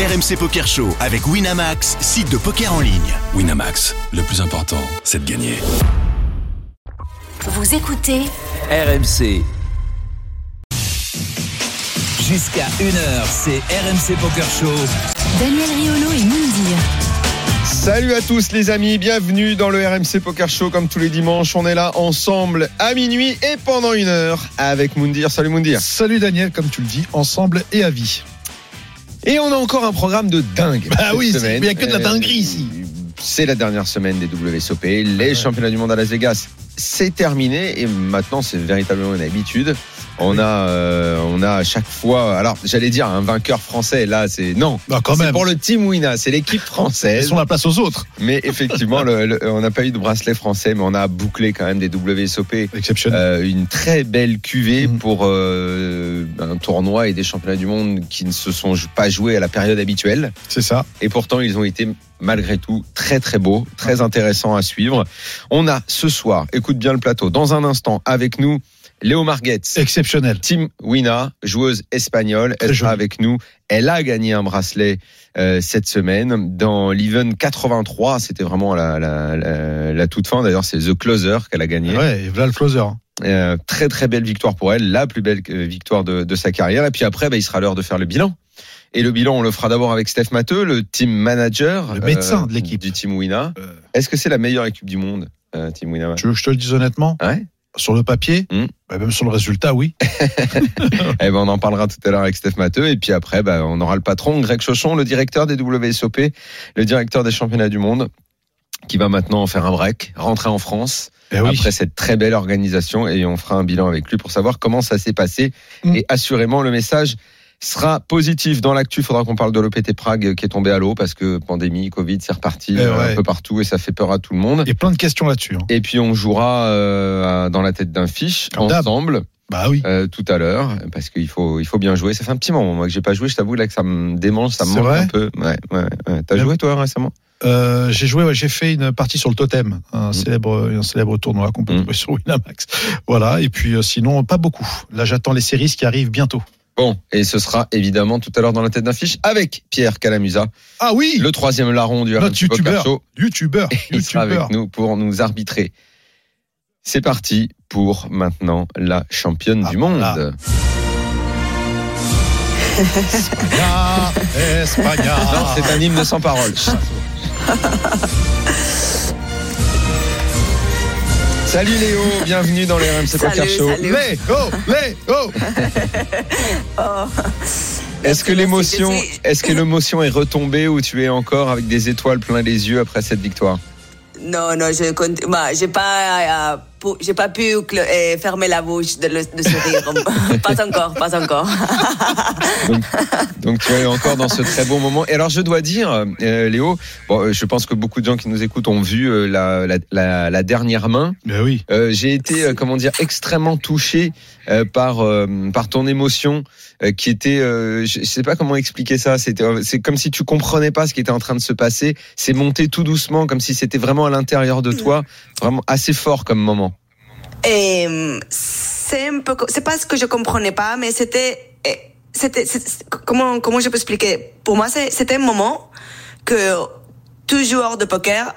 RMC Poker Show avec Winamax, site de poker en ligne. Winamax, le plus important, c'est de gagner. Vous écoutez RMC. Jusqu'à 1h, c'est RMC Poker Show. Daniel Riolo et Moundir. Salut à tous les amis, bienvenue dans le RMC Poker Show comme tous les dimanches. On est là ensemble à minuit et pendant une heure avec Moundir. Salut Moundir. Salut Daniel, comme tu le dis, ensemble et à vie. Et on a encore un programme de dingue. Bah oui, il y a que de la dinguerie Euh, ici. C'est la dernière semaine des WSOP, les championnats du monde à Las Vegas. C'est terminé et maintenant c'est véritablement une habitude. On a, euh, on a à chaque fois, alors j'allais dire un vainqueur français. Là, c'est non. Bah, quand C'est même. pour le team Wina, c'est l'équipe française. Laissons la place aux autres. Mais effectivement, le- le- on n'a pas eu de bracelet français, mais on a bouclé quand même des WSOP. Exceptionnel. Euh, une très belle cuvée Mhm. pour euh, un tournoi et des championnats du monde qui ne se sont pas joués à la période habituelle. c'est ça. Et pourtant, ils ont été malgré tout très très beaux, très intéressants à suivre. On a ce soir, écoute bien le plateau, dans un instant avec nous, Léo Marguetz. Exceptionnel. Tim Wina, joueuse espagnole, elle sera avec nous. Elle a gagné un bracelet euh, cette semaine dans l'Even 83. C'était vraiment la, la, la, la toute fin. D'ailleurs, c'est The Closer qu'elle a gagné. Ouais, et voilà le closer. Euh, très très belle victoire pour elle, la plus belle euh, victoire de, de sa carrière. Et puis après, bah, il sera l'heure de faire le bilan. Et le bilan, on le fera d'abord avec Steph Matteux, le team manager, Le médecin de l'équipe. du team Wina. Euh. Est-ce que c'est la meilleure équipe du monde, euh, Team Wina? Tu veux que je te le dise honnêtement? Ouais. Sur le papier, Hmm. bah, même sur le résultat, oui. Eh ben, on en parlera tout à l'heure avec Steph Matteux. Et puis après, bah, on aura le patron, Greg Chauchon, le directeur des WSOP, le directeur des championnats du monde, qui va maintenant faire un break, rentrer en France Eh oui. après cette très belle organisation. Et on fera un bilan avec lui pour savoir comment ça s'est passé. Mm. Et assurément, le message sera positif dans l'actu. Il faudra qu'on parle de l'OPT Prague qui est tombé à l'eau parce que pandémie, Covid, c'est reparti Eh euh, ouais. un peu partout et ça fait peur à tout le monde. Et plein de questions là-dessus. hein. Et puis on jouera euh, dans la tête d'un fiche Comme ensemble Bah oui. euh, tout à l'heure parce qu'il faut il faut bien jouer. Ça fait un petit moment moi que j'ai pas joué. Je t'avoue là que ça me démange, ça me manque un peu. Ouais, ouais, ouais. T'as joué toi récemment? Euh, j'ai joué, ouais, j'ai fait une partie sur le totem, un célèbre, un célèbre tournoi qu'on peut Mm. trouver sur Winamax. Voilà. Et puis euh, sinon, pas beaucoup. Là, j'attends les séries qui arrivent bientôt. Bon, et ce sera évidemment tout à l'heure dans la tête d'un fiche avec Pierre Calamusa, Ah oui. le troisième larron du Notre youtubeur. Show. Youtubeur. Il sera avec nous pour nous arbitrer. C'est parti pour maintenant la championne Ah, du monde. voilà. Ah, Espagna. Non, c'est un hymne sans parole. Salut Léo, bienvenue dans les RMC Poker Show. salut. Les, oh, oh. Est-ce que l'émotion, est-ce que l'émotion est retombée ou tu es encore avec des étoiles plein les yeux après cette victoire? Non, non, je compte. Bah, j'ai pas, euh, j'ai pas pu euh, fermer la bouche de, le- de sourire. pas encore, pas encore. donc, donc tu es encore dans ce très bon moment. Et alors je dois dire, euh, Léo, bon, euh, je pense que beaucoup de gens qui nous écoutent ont vu euh, la, la, la, la dernière main. Mais oui. Euh, J'ai été, euh, comment dire, extrêmement touché euh, par euh, par ton émotion euh, qui était, euh, je sais pas comment expliquer ça. C'était, euh, c'est comme si tu comprenais pas ce qui était en train de se passer. C'est monté tout doucement, comme si c'était vraiment à l'intérieur de toi, vraiment assez fort comme moment. Et euh, c'est un peu, c'est pas ce que je comprenais pas, mais c'était, euh, c'était, comment, comment je peux expliquer? Pour moi, c'était un moment que tout joueur de poker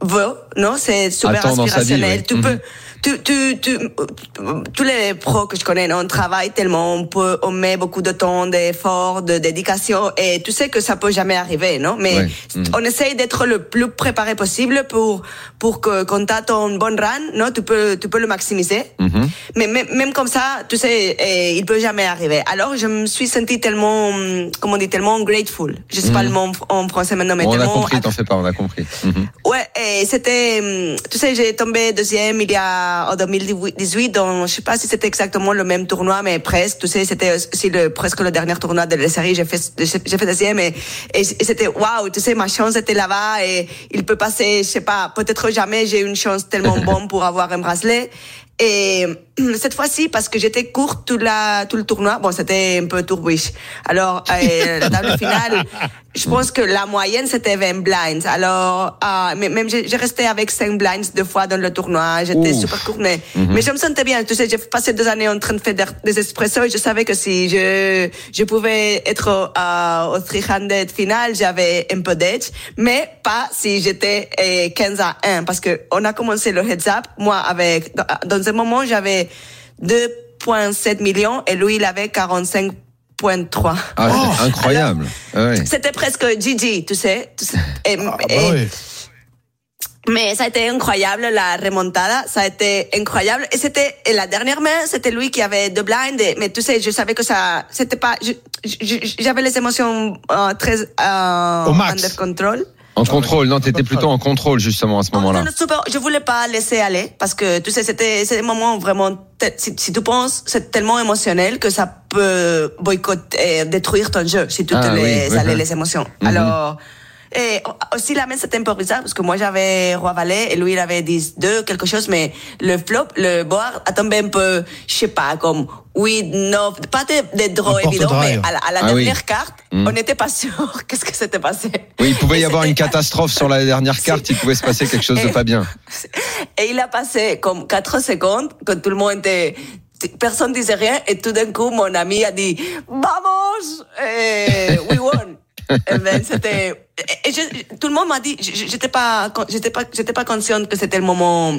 veut, non? C'est super Attend dans sa vie, oui. Tu Mhm. peux, tu, tu, tu, tous les pros que je connais, on travaille tellement, on peut, on met beaucoup de temps, d'efforts, de dédication, et tu sais que ça peut jamais arriver, non? Mais Ouais. Mhm. on essaye d'être le plus préparé possible pour pour que quand t'as ton bon run, non, tu peux tu peux le maximiser. Mhm. Mais même, même comme ça, tu sais, eh, il peut jamais arriver. Alors je me suis sentie tellement, comment on dit, tellement grateful. Je sais pas le mot en français maintenant, mais Mhm. on a tellement compris, t'en fais pas, on a compris. Mhm. Ouais, et c'était, tu sais, j'ai tombé deuxième il y a en 2018, dans, je sais pas si c'était exactement le même tournoi, mais presque. Tu sais, c'était aussi le presque le dernier tournoi de la série. J'ai fait, j'ai fait deuxième et, et, et c'était waouh, tu sais, ma chance était là-bas et il peut passer, je sais pas, peut-être jamais j'ai eu une chance tellement bonne pour avoir un bracelet. Et cette fois-ci, parce que j'étais courte tout, la, tout le tournoi, bon, c'était un peu tourbouche. Alors, euh, la table finale, je pense que la moyenne, c'était 20 blinds. Alors, euh, même j'ai resté avec 5 blinds deux fois dans le tournoi. J'étais super courte, mais, mais je me sentais bien. Tu sais, j'ai passé deux années en train de faire des- espressos et je savais que si je, je pouvais être au, euh, au 300 final, j'avais un peu d'edge, mais pas si j'étais euh, 15 à 1 parce que on a commencé le heads up. Moi, avec, dans un moment, j'avais 2,7 millions et lui, il avait 45,3. Ah, c'est incroyable. Ouais. C'était presque Gigi, tu sais. tu sais. Et- Ah, bah et- oui. mais ça a été incroyable, la remontada, ça a été incroyable. Et c'était, et la dernière main, c'était lui qui avait deux blinds, et- mais tu sais, je savais que ça, c'était pas, je- je- j'avais les émotions euh, très, euh, Au max. under control. En contrôle, non, t'étais plutôt en contrôle justement à ce moment-là. Je voulais pas laisser aller parce que tu sais c'était c'est des moments vraiment si, si tu penses c'est tellement émotionnel que ça peut boycotter détruire ton jeu si tu Ah te oui, laisses oui, aller oui. les émotions. Mhm. Alors et aussi la main c'était un peu bizarre parce que moi j'avais roi valet et lui il avait 10 2 quelque chose mais le flop le board a tombé un peu je sais pas comme oui non pas de, de draw Un évident mais à la, à la Ah oui. dernière carte Mhm. on n'était pas sûr qu'est-ce que s'était passé. Oui, il pouvait y Et avoir une c'était- catastrophe sur la dernière carte, il pouvait se passer quelque chose de pas bien. Et il a passé comme 4 secondes, quand tout le monde était, personne disait rien, et tout d'un coup, mon ami a dit, vamos, eh, we won. Et ben, c'était, et et je- tout le monde m'a dit, je- j'étais pas, j'étais pas, j'étais pas consciente que c'était le moment,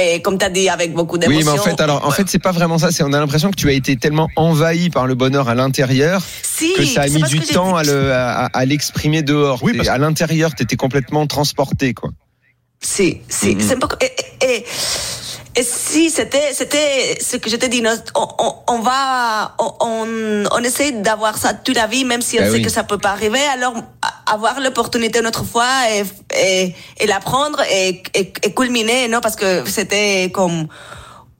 et comme t'as dit, avec beaucoup d'émotions. Oui, mais en fait, alors, en fait, c'est pas vraiment ça. C'est, on a l'impression que tu as été tellement envahi par le bonheur à l'intérieur si, que ça a mis du temps à, le, à, à l'exprimer dehors. Oui, parce À l'intérieur, t'étais complètement transporté, quoi. Si, si, Mhm. c'est et- et si c'était, c'était ce que je dis, non, on, on, on va, on, on, essaie d'avoir ça toute la vie, même si on Ben sait oui. que ça peut pas arriver, alors avoir l'opportunité une autre fois et, et, et l'apprendre et, et, et culminer, non, parce que c'était comme,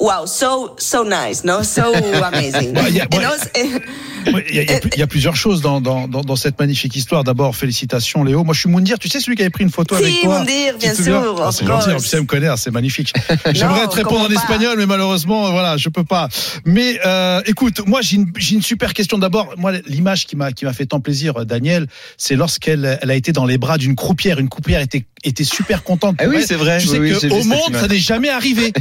wow, so, so nice, no, so amazing. Ouais, il y a- ouais. Oui, y, y y plusieurs choses dans, dans, dans, dans cette magnifique histoire. D'abord, félicitations Léo. Moi, je suis Moundir. Tu sais celui qui avait pris une photo Si, avec toi Moundir, bien sûr, Ah, C'est gentil. En plus, elle me connaît. ah, C'est magnifique. J'aimerais te répondre en pas espagnol, mais malheureusement, voilà, je peux pas. Mais euh, écoute, moi, j'ai une, j'ai une super question. D'abord, moi, l'image qui m'a qui m'a fait tant plaisir, euh, Daniel, c'est lorsqu'elle elle a été dans les bras d'une croupière. Une croupière était était super contente. Ah oui, c'est vrai. Tu sais Oui, oui, que au cette monde, ça n'est jamais arrivé.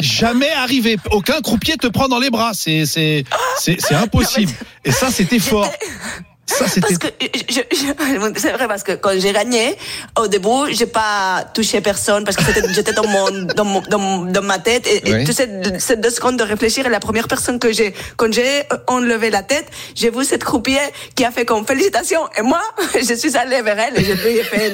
jamais arrivé. Aucun croupier te prend dans les bras. C'est impossible. Et ça, c'était fort. Ça. Parce que je, je- c'est vrai parce que quand j'ai gagné, au début, j'ai pas touché personne parce que c'était- j'étais dans mon, dans, mon- dans, mon- dans ma tête et, et Oui. tu sais, ces deux secondes de réfléchir et la première personne que j'ai, quand j'ai enlevé la tête, j'ai vu cette croupière qui a fait comme félicitations et moi, je suis allée vers elle et je lui ai fait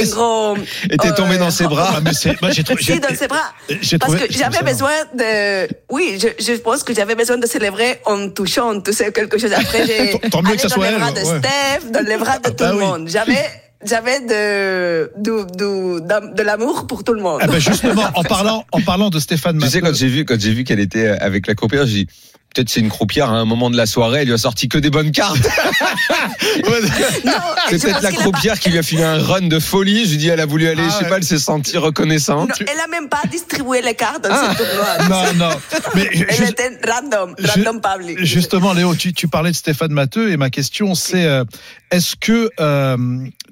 un, gros. Et t'es tombé euh, dans ses bras. Ah, mais c'est- moi, j'ai trouvé- j'ai- dans ses bras. j'ai Parce trouvé- que j'ai j'avais ça besoin de, oui, je, je pense que j'avais besoin de célébrer en touchant, tu sais, quelque chose. Après, j'ai Tant- mieux que ça soit elle, bras de ouais. Steph, dans les bras de Ah, tout bah le oui. monde. J'avais, j'avais de, du, d'am- de l'amour pour tout le monde. Ah ben justement, en parlant, en parlant de Stéphane Tu sais, Matteux, quand j'ai vu, quand j'ai vu qu'elle était avec la croupière, j'ai dit, peut-être c'est une croupière à un moment de la soirée, elle lui a sorti que des bonnes cartes. C'est peut-être la croupière qui lui a filé un run de folie. Je lui dis, elle a voulu aller, Ah je sais ouais. pas, elle s'est sentie reconnaissante. non, elle a même pas distribué les cartes dans Ah. ce tournoi. non, non, mais Elle juste- était random, random public. justement, Léo, tu, tu parlais de Stéphane Matteux et ma question c'est euh, est-ce que euh,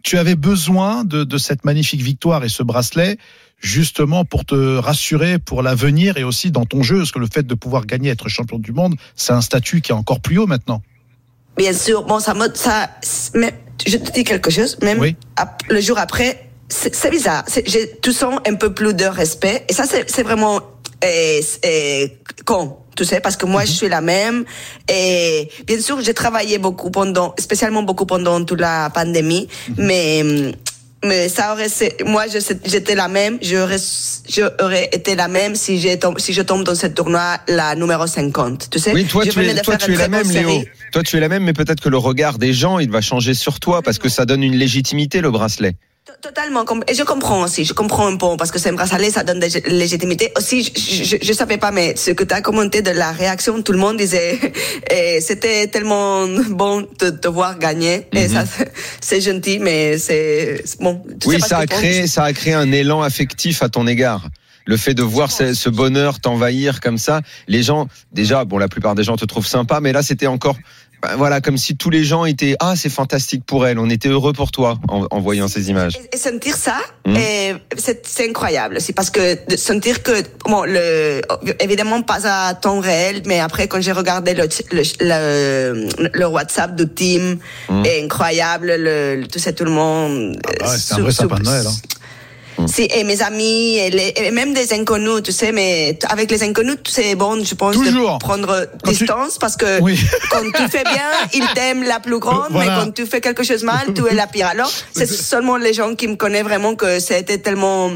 tu avais besoin de, de cette magnifique victoire et ce bracelet justement pour te rassurer pour l'avenir et aussi dans ton jeu, parce que le fait de pouvoir gagner, être champion du monde, c'est un statut qui est encore plus haut maintenant. Bien sûr, bon, ça ça, mais je te dis quelque chose, même Oui. le jour après, c'est bizarre. J'ai, tu sens un peu plus de respect. Et ça, c'est vraiment con, tu sais, parce que moi, je suis la même. Et bien sûr, j'ai travaillé beaucoup pendant, spécialement beaucoup pendant toute la pandémie, mais mais ça aurait, moi, j'étais la même. J'aurais, j'aurais été la même si j'ai si je tombe dans ce tournoi la numéro 50. Tu sais? Oui, toi, Je tu es, toi, tu la même, Léo. Toi, tu es la même, mais peut-être que le regard des gens, il va changer sur toi parce que ça donne une légitimité, le bracelet. Totalement. Et je comprends aussi. Je comprends un peu parce que c'est un bracelet, ça donne de la légitimité. Aussi, je, je, je savais pas, mais ce que tu as commenté de la réaction, tout le monde disait, et c'était tellement bon de te voir gagner. Et ça, c'est gentil, mais c'est bon. Oui, ça a créé, ça a créé un élan affectif à ton égard. le fait de voir ce, ce bonheur t'envahir comme ça, les gens, déjà, bon, la plupart des gens te trouvent sympa, mais là, c'était encore, ben, voilà, comme si tous les gens étaient, ah, c'est fantastique pour elle, on était heureux pour toi en, en voyant ces images. Et, et sentir ça, et c'est c'est incroyable. C'est parce que de sentir que, bon, le, évidemment pas à temps réel, mais après quand j'ai regardé le, le, le, le WhatsApp de Team, Mhm. est incroyable, le, tout ça, tout le monde. Ah bah ouais, c'est un euh, vrai sapin de Noël, hein. Si, et mes amis, et, les- et même des inconnus, tu sais, mais avec les inconnus, c'est bon, je pense, Toujours. de prendre Quand tu- distance parce que Oui. quand tu fais bien, ils t'aiment la plus grande, Voilà. mais quand tu fais quelque chose mal, tu es la pire. Alors, c'est seulement les gens qui me connaissent vraiment que c'était tellement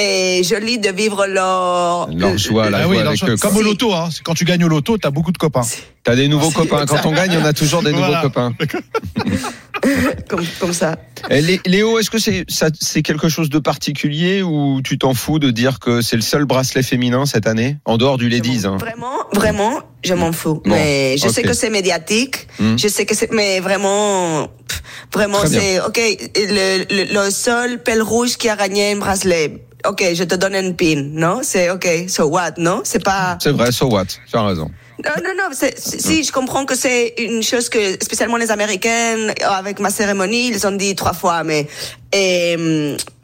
et joli de vivre leur Leur joie, la Ah oui, avec comme au loto, hein. Quand tu gagnes au loto, t'as beaucoup de copains. T'as des nouveaux copains. Quand on gagne, on a toujours des nouveaux copains. comme, comme ça. Eh, Lé- Léo, est-ce que c'est quelque chose de particulier ou tu t'en fous de dire que c'est le seul bracelet féminin cette année, en dehors du Ladies hein? Vraiment, vraiment, je m'en fous. Bon, mais je sais que c'est médiatique. Hmm. Je sais que c'est, mais vraiment, pff, vraiment, c'est, ok, le, le, le seul pelle rouge qui a gagné un bracelet. Ok, je te donne une pin, non? C'est ok, so what, non? C'est pas. C'est vrai, so what? Tu as raison. Non, non, non. c'est- c'est- Si, je comprends que c'est une chose que, spécialement les Américaines, avec ma cérémonie, ils ont dit trois fois, mais et,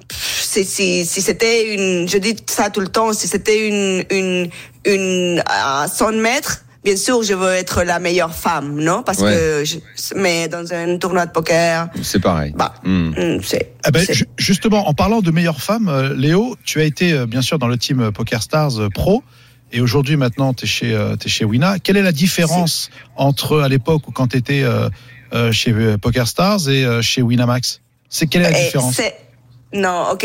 pff, c'est- si, si c'était une, je dis ça tout le temps, si c'était une, une, une, à 100 mètres, bien sûr, je veux être la meilleure femme, non? Parce Ouais. que, je, mais dans un tournoi de poker, C'est pareil. bah, Hmm. c'est, Eh ben, c'est- justement, en parlant de meilleure femme, euh, Léo, tu as été euh, bien sûr dans le team euh, Poker Stars Pro. Et aujourd'hui, maintenant, tu es chez, euh, t'es chez Wina. Quelle est la différence entre à l'époque où quand tu étais chez euh, Poker Stars et euh, chez Winamax? C'est quelle est la Et différence? c'est- Non, ok,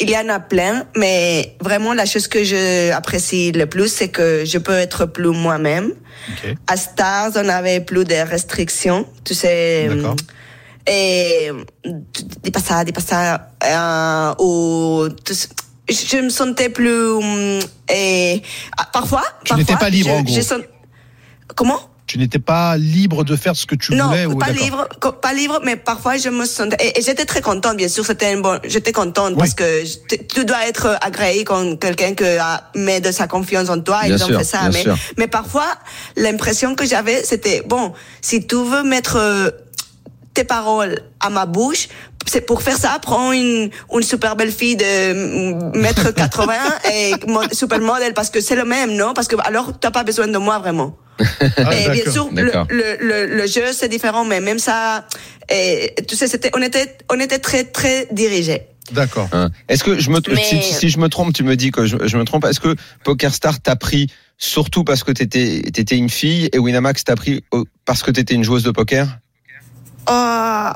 il y en a plein, mais vraiment la chose que je apprécie le plus, c'est que je peux être plus moi-même. Ok. À Stars, on avait plus de restrictions, tu sais. D'accord. Et dis pas ça, dis pas ça. Euh, ou je me sentais plus. hum, Et ah, parfois, Tu n'étais parfois, pas libre, je- en gros. je sens- Comment? Tu n'étais pas libre de faire ce que tu non, voulais ou pas libre, pas libre, mais parfois je me sentais et, et j'étais très contente, bien sûr, c'était un bon, j'étais contente Oui. parce que tu dois être agréé quand quelqu'un que met de sa confiance en toi et Bien ils ont sûr, fait ça, bien mais sûr. mais parfois l'impression que j'avais c'était bon, si tu veux mettre euh, tes paroles à ma bouche. C'est pour faire ça, prends une, une super belle fille de mètre 80 et super modèle parce que c'est le même, non? Parce que alors t'as pas besoin de moi vraiment. Ah, Et bien d'accord. sûr, le, le, le, le jeu c'est différent, mais même ça, et, tu sais, c'était, on était, on était très très dirigés. D'accord. Hein. Est-ce que je me Mais- si, si je me trompe, tu me dis que je, je me trompe. Est-ce que PokerStar t'a pris surtout parce que t'étais étais une fille et Winamax t'a pris au- parce que t'étais une joueuse de poker? Euh,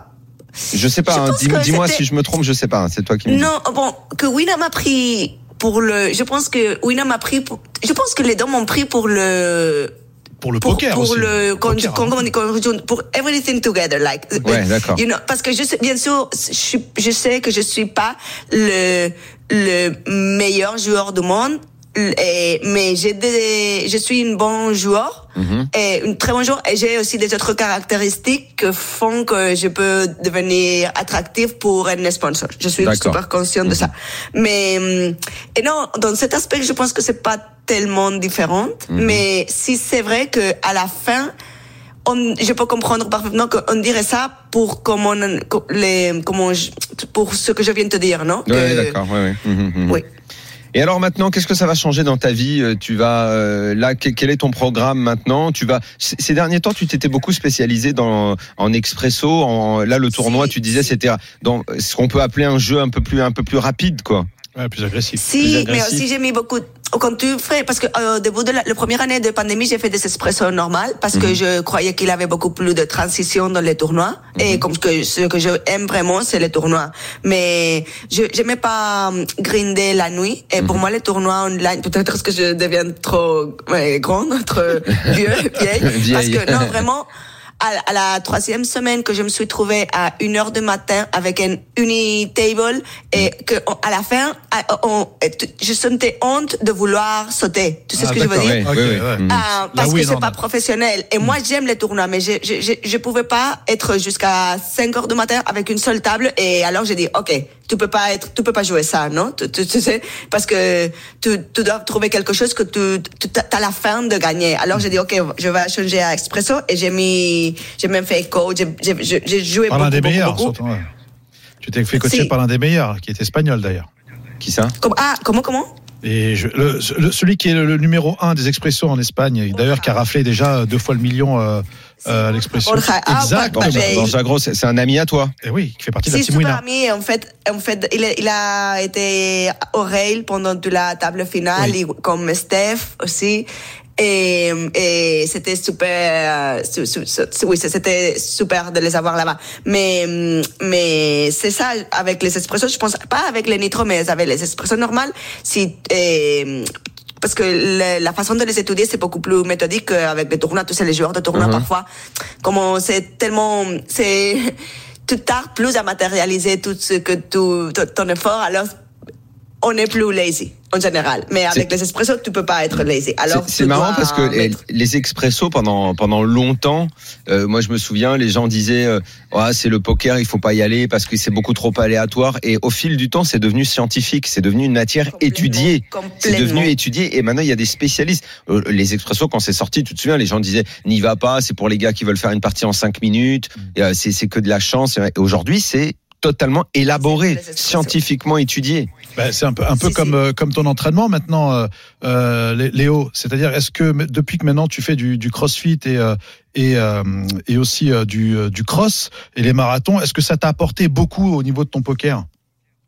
Je sais pas. Hein, dis- Dis-moi si je me trompe. Je sais pas. hein, C'est toi qui me dis. non, bon, que Wina m'a pris pour le, je pense que Wina m'a pris pour, je pense que les deux m'ont pris pour le, Pour le pour, poker pour aussi. le Poker, con- hein. pour everything together like Ouais, d'accord. you know, parce que je sais bien sûr je, suis- je sais que je suis pas le le meilleur joueur du monde et, mais j'ai des je suis une bonne joueur. Mhm. et une très bonne joueur. Et j'ai aussi des autres caractéristiques que font que je peux devenir attractif pour un sponsor. Je suis super consciente de ça. Mais hum, et non dans cet aspect je pense que c'est pas tellement différente Mhm. mais si c'est vrai que à la fin on, je peux comprendre parfaitement qu'on dirait ça pour comment les comment je- pour ce que je viens de te dire non? Que- d'accord. Mhm, mhm. oui Et alors maintenant, qu'est-ce que ça va changer dans ta vie Euh, Tu vas euh, là, que- quel est ton programme maintenant? Tu vas ces derniers temps, tu t'étais beaucoup spécialisé dans en expresso. En, là, le tournoi, Si, tu disais, c'était dans ce qu'on peut appeler un jeu un peu plus un peu plus rapide, quoi. Ouais, plus agressif. plus Si, mais aussi j'ai mis beaucoup. Quand tu fais, parce que euh, au début de la, la première année de pandémie, j'ai fait des espressos normales parce Mhm. que je croyais qu'il y avait beaucoup plus de transition dans les tournois et Mhm. comme que ce que je aime vraiment, c'est les tournois. Mais je j'aimais pas euh, grinder la nuit et Mhm. pour moi les tournois online, peut-être parce que je deviens trop ouais, grande, trop vieux, vieille, parce Vieille. que non vraiment. à, à la troisième semaine que je me suis trouvée à une heure du matin avec un unitable et que on- à la fin, à- on- je sentais honte de vouloir sauter. Tu sais Ah, ce que je veux dire? Oui, oui, ouais. oui. Ah, Là, parce oui, que c'est pas professionnel. Et moi, j'aime les tournois, mais je, je, je, je pouvais pas être jusqu'à 5 heures du matin avec une seule table. Et alors, j'ai dit, OK, tu peux pas être, tu peux pas jouer ça, non? Tu, tu, tu sais, parce que tu, tu dois trouver quelque chose que tu, tu as la fin de gagner. Alors, j'ai dit, OK, je vais changer à Expresso. Et j'ai mis, j'ai même fait coach, j'ai, joué Par l'un des meilleurs, beaucoup. surtout. ouais. Tu t'es fait coacher par l'un des meilleurs, qui est espagnol d'ailleurs. Qui ça? Comme, ah, comment, comment? Et je- le- le- celui qui est le, le numéro un des expressos en Espagne, d'ailleurs qui a raflé déjà deux fois le million euh, euh. Borja. Ah, Exact. bah, bah, Gros, c'est un ami à toi. Et oui, qui fait partie de la winner. ami. En fait, en fait, il, a- il a été au rail pendant toute la table finale, Oui. et comme Steph aussi. Et, et c'était super, su- su- su- oui, c'était super de les avoir là-bas. Mais, mais c'est ça, avec les espressos, je pense, pas avec les nitro, mais avec les espressos normales, si, eh, parce que le- la façon de les étudier, c'est beaucoup plus méthodique qu'avec les tournois. Sais, les joueurs de tournois, Mhm. parfois, comment c'est tellement, c'est, tu tardes plus à matérialiser tout ce que tu, ton effort, alors on est plus lazy en général. Mais avec les espressos, tu peux pas être lazy. Alors C'est- marrant parce que les, mettre- les expressos pendant pendant longtemps, euh, moi je me souviens, les gens disaient euh, Ah, c'est le poker, il faut pas y aller parce que c'est beaucoup trop aléatoire. Et au fil du temps, c'est devenu scientifique, c'est devenu une matière étudiée. C'est devenu étudié et maintenant il y a des spécialistes. Euh, Les expressos quand c'est sorti, tu te souviens, les gens disaient n'y va pas, c'est pour les gars qui veulent faire une partie en cinq minutes. Et, euh, C'est c'est que de la chance. Et aujourd'hui, c'est totalement élaboré, scientifiquement étudié. Ben, c'est un peu, un peu Si, comme, si. euh, comme ton entraînement maintenant, euh, euh, Lé- Léo. C'est-à-dire, est-ce que depuis que maintenant tu fais du, du crossfit et, euh, et, euh, et aussi euh, du, du cross et les marathons, est-ce que ça t'a apporté beaucoup au niveau de ton poker?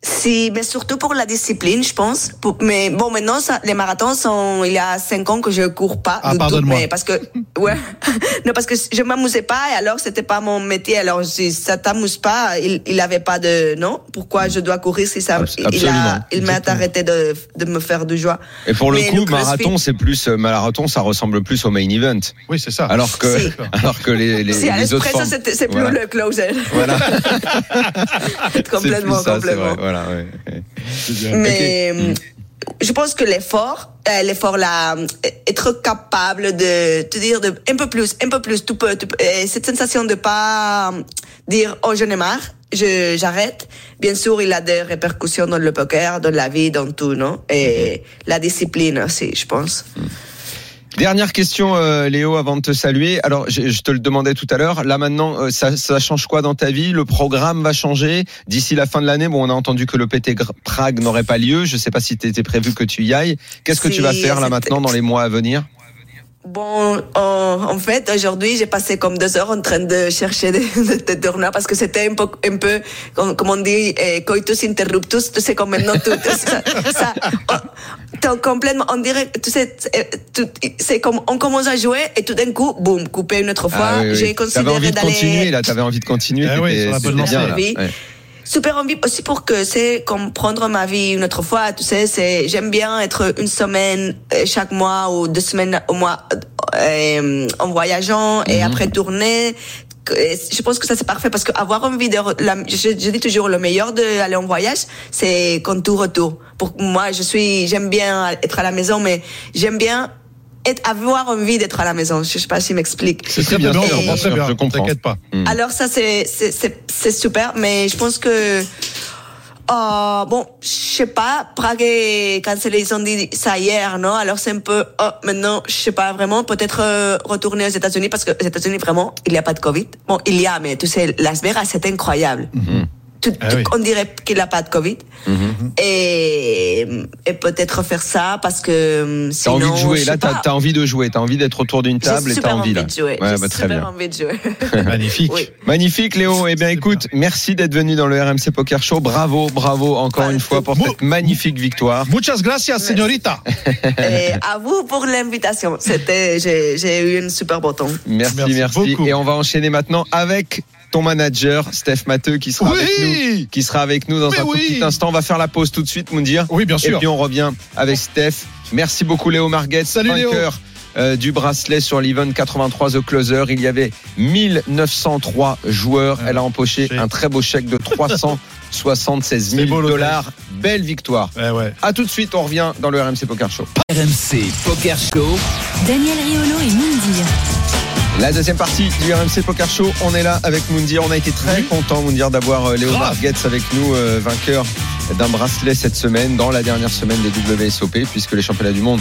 Si, mais surtout pour la discipline, je pense. Pour- mais bon, maintenant, ça, les marathons sont, il y a cinq ans que je cours pas. Ah, du tout, pardonne-moi. parce que, ouais. non, parce que je m'amusais pas et alors c'était pas mon métier. Alors, si ça t'amuse pas, il, il avait pas de, non? Pourquoi je dois courir si ça, il absolument. a, il m'a arrêté de, de me faire du joie. Et pour le Mais coup, le marathon, c'est plus euh, marathon, ça ressemble plus au main event. Oui, c'est ça. Alors que, Si. alors que les, les, si les autres c'est plus Voilà. le closer. Voilà. complètement, complètement. Voilà, ouais. Mais euh, je pense que l'effort, euh, l'effort là, euh, être capable de te dire de un peu plus, un peu plus, tu peux, tu peux et cette sensation de pas dire oh j'en ai marre, je j'arrête. Bien sûr, il a des répercussions dans le poker, dans la vie, dans tout, non? Et la discipline aussi, je pense. Dernière question, euh, Léo, avant de te saluer. Alors, je, je te le demandais tout à l'heure. Là, maintenant, euh, ça, ça change quoi dans ta vie? Le programme va changer? D'ici la fin de l'année. Bon, on a entendu que le PT Prague n'aurait pas lieu. Je sais pas si t'étais prévu que tu y ailles. Qu'est-ce que tu vas faire là maintenant dans les mois à venir? Bon, en, en fait, aujourd'hui, j'ai passé comme deux heures en train de chercher des, des, des tournois parce que c'était un peu, un peu, comme, comme on dit, eh, coitus interruptus. Tu sais, comme maintenant, tout, tout ça, ça on, t'es complètement, on dirait, tu sais, c'est- tout- c'est comme, on commence à jouer et tout d'un coup, boum, coupé une autre fois. Ah oui, oui. J'ai T'avais considéré envie de continuer d'aller, là. T'avais envie de continuer. Ah oui, sur la bonne bien, lancée. là. Ouais. Super envie aussi pour que c'est comme prendre ma vie une autre fois tu sais c'est j'aime bien être une semaine euh, chaque mois ou deux semaines au mois euh, en voyageant et après tourner. Je pense que ça c'est parfait parce que avoir envie de la, je, je dis toujours le meilleur d'aller en voyage c'est quand tout retour pour moi je suis j'aime bien être à la maison mais j'aime bien être, avoir envie d'être à la maison je sais pas si je m'explique C'est très bien bien, sûr, on bien comprend très sûr, bien. je comprends. T'inquiète pas. Mm. alors ça c'est c'est c'est c'est super, mais je pense que euh, bon, je sais pas, Prague est cancellé, ils ont dit ça hier, non? Alors c'est un peu, oh, maintenant, je sais pas vraiment, peut-être euh, retourner aux États-Unis parce que aux États-Unis vraiment, il n'y a pas de Covid. Bon, il y a, mais tu sais, Las Vegas c'est incroyable. Tout- Ah tout- oui. On dirait qu'il n'a pas de Covid. Et, et peut-être faire ça parce que T'as sinon, envie de jouer. Là, t'as as envie de jouer. T'as envie d'être autour d'une table J'ai et t'as super envie envie là. de jouer. Ouais, bah, très super bien. envie de jouer. Magnifique. oui. Magnifique Léo. Eh bien écoute, merci d'être venu dans le RMC Poker Show. Bravo, bravo encore Pas une fois pour cette magnifique victoire. Muchas gracias, señorita. Et à vous pour l'invitation. C'était, j'ai, j'ai eu une super beau temps. Merci, merci. Et on va enchaîner maintenant avec ton manager Steph Matteux qui sera avec nous. Qui sera avec nous dans Mais un tout petit instant. On va faire la pause tout de suite, Moundir. oui, bien Et sûr. puis on revient avec Steph. Merci beaucoup Léo Marguet, Salut, Léo. vainqueur euh, du bracelet sur l'Event 83 The Closer. Il y avait 1903 joueurs. Ah, Elle a empoché un très beau chèque de 376 C'est 000 beau, l'hôtel. dollars. Belle victoire. Ouais. À tout de suite, on revient dans le RMC Poker Show. RMC Poker Show. Daniel Riolo et Moundir. La deuxième partie du RMC Poker Show, on est là avec Moundir. On a été très content, Moundir, d'avoir euh, Léo Grave. Marguetz avec nous, euh, vainqueur d'un bracelet cette semaine, dans la dernière semaine des WSOP, puisque les championnats du monde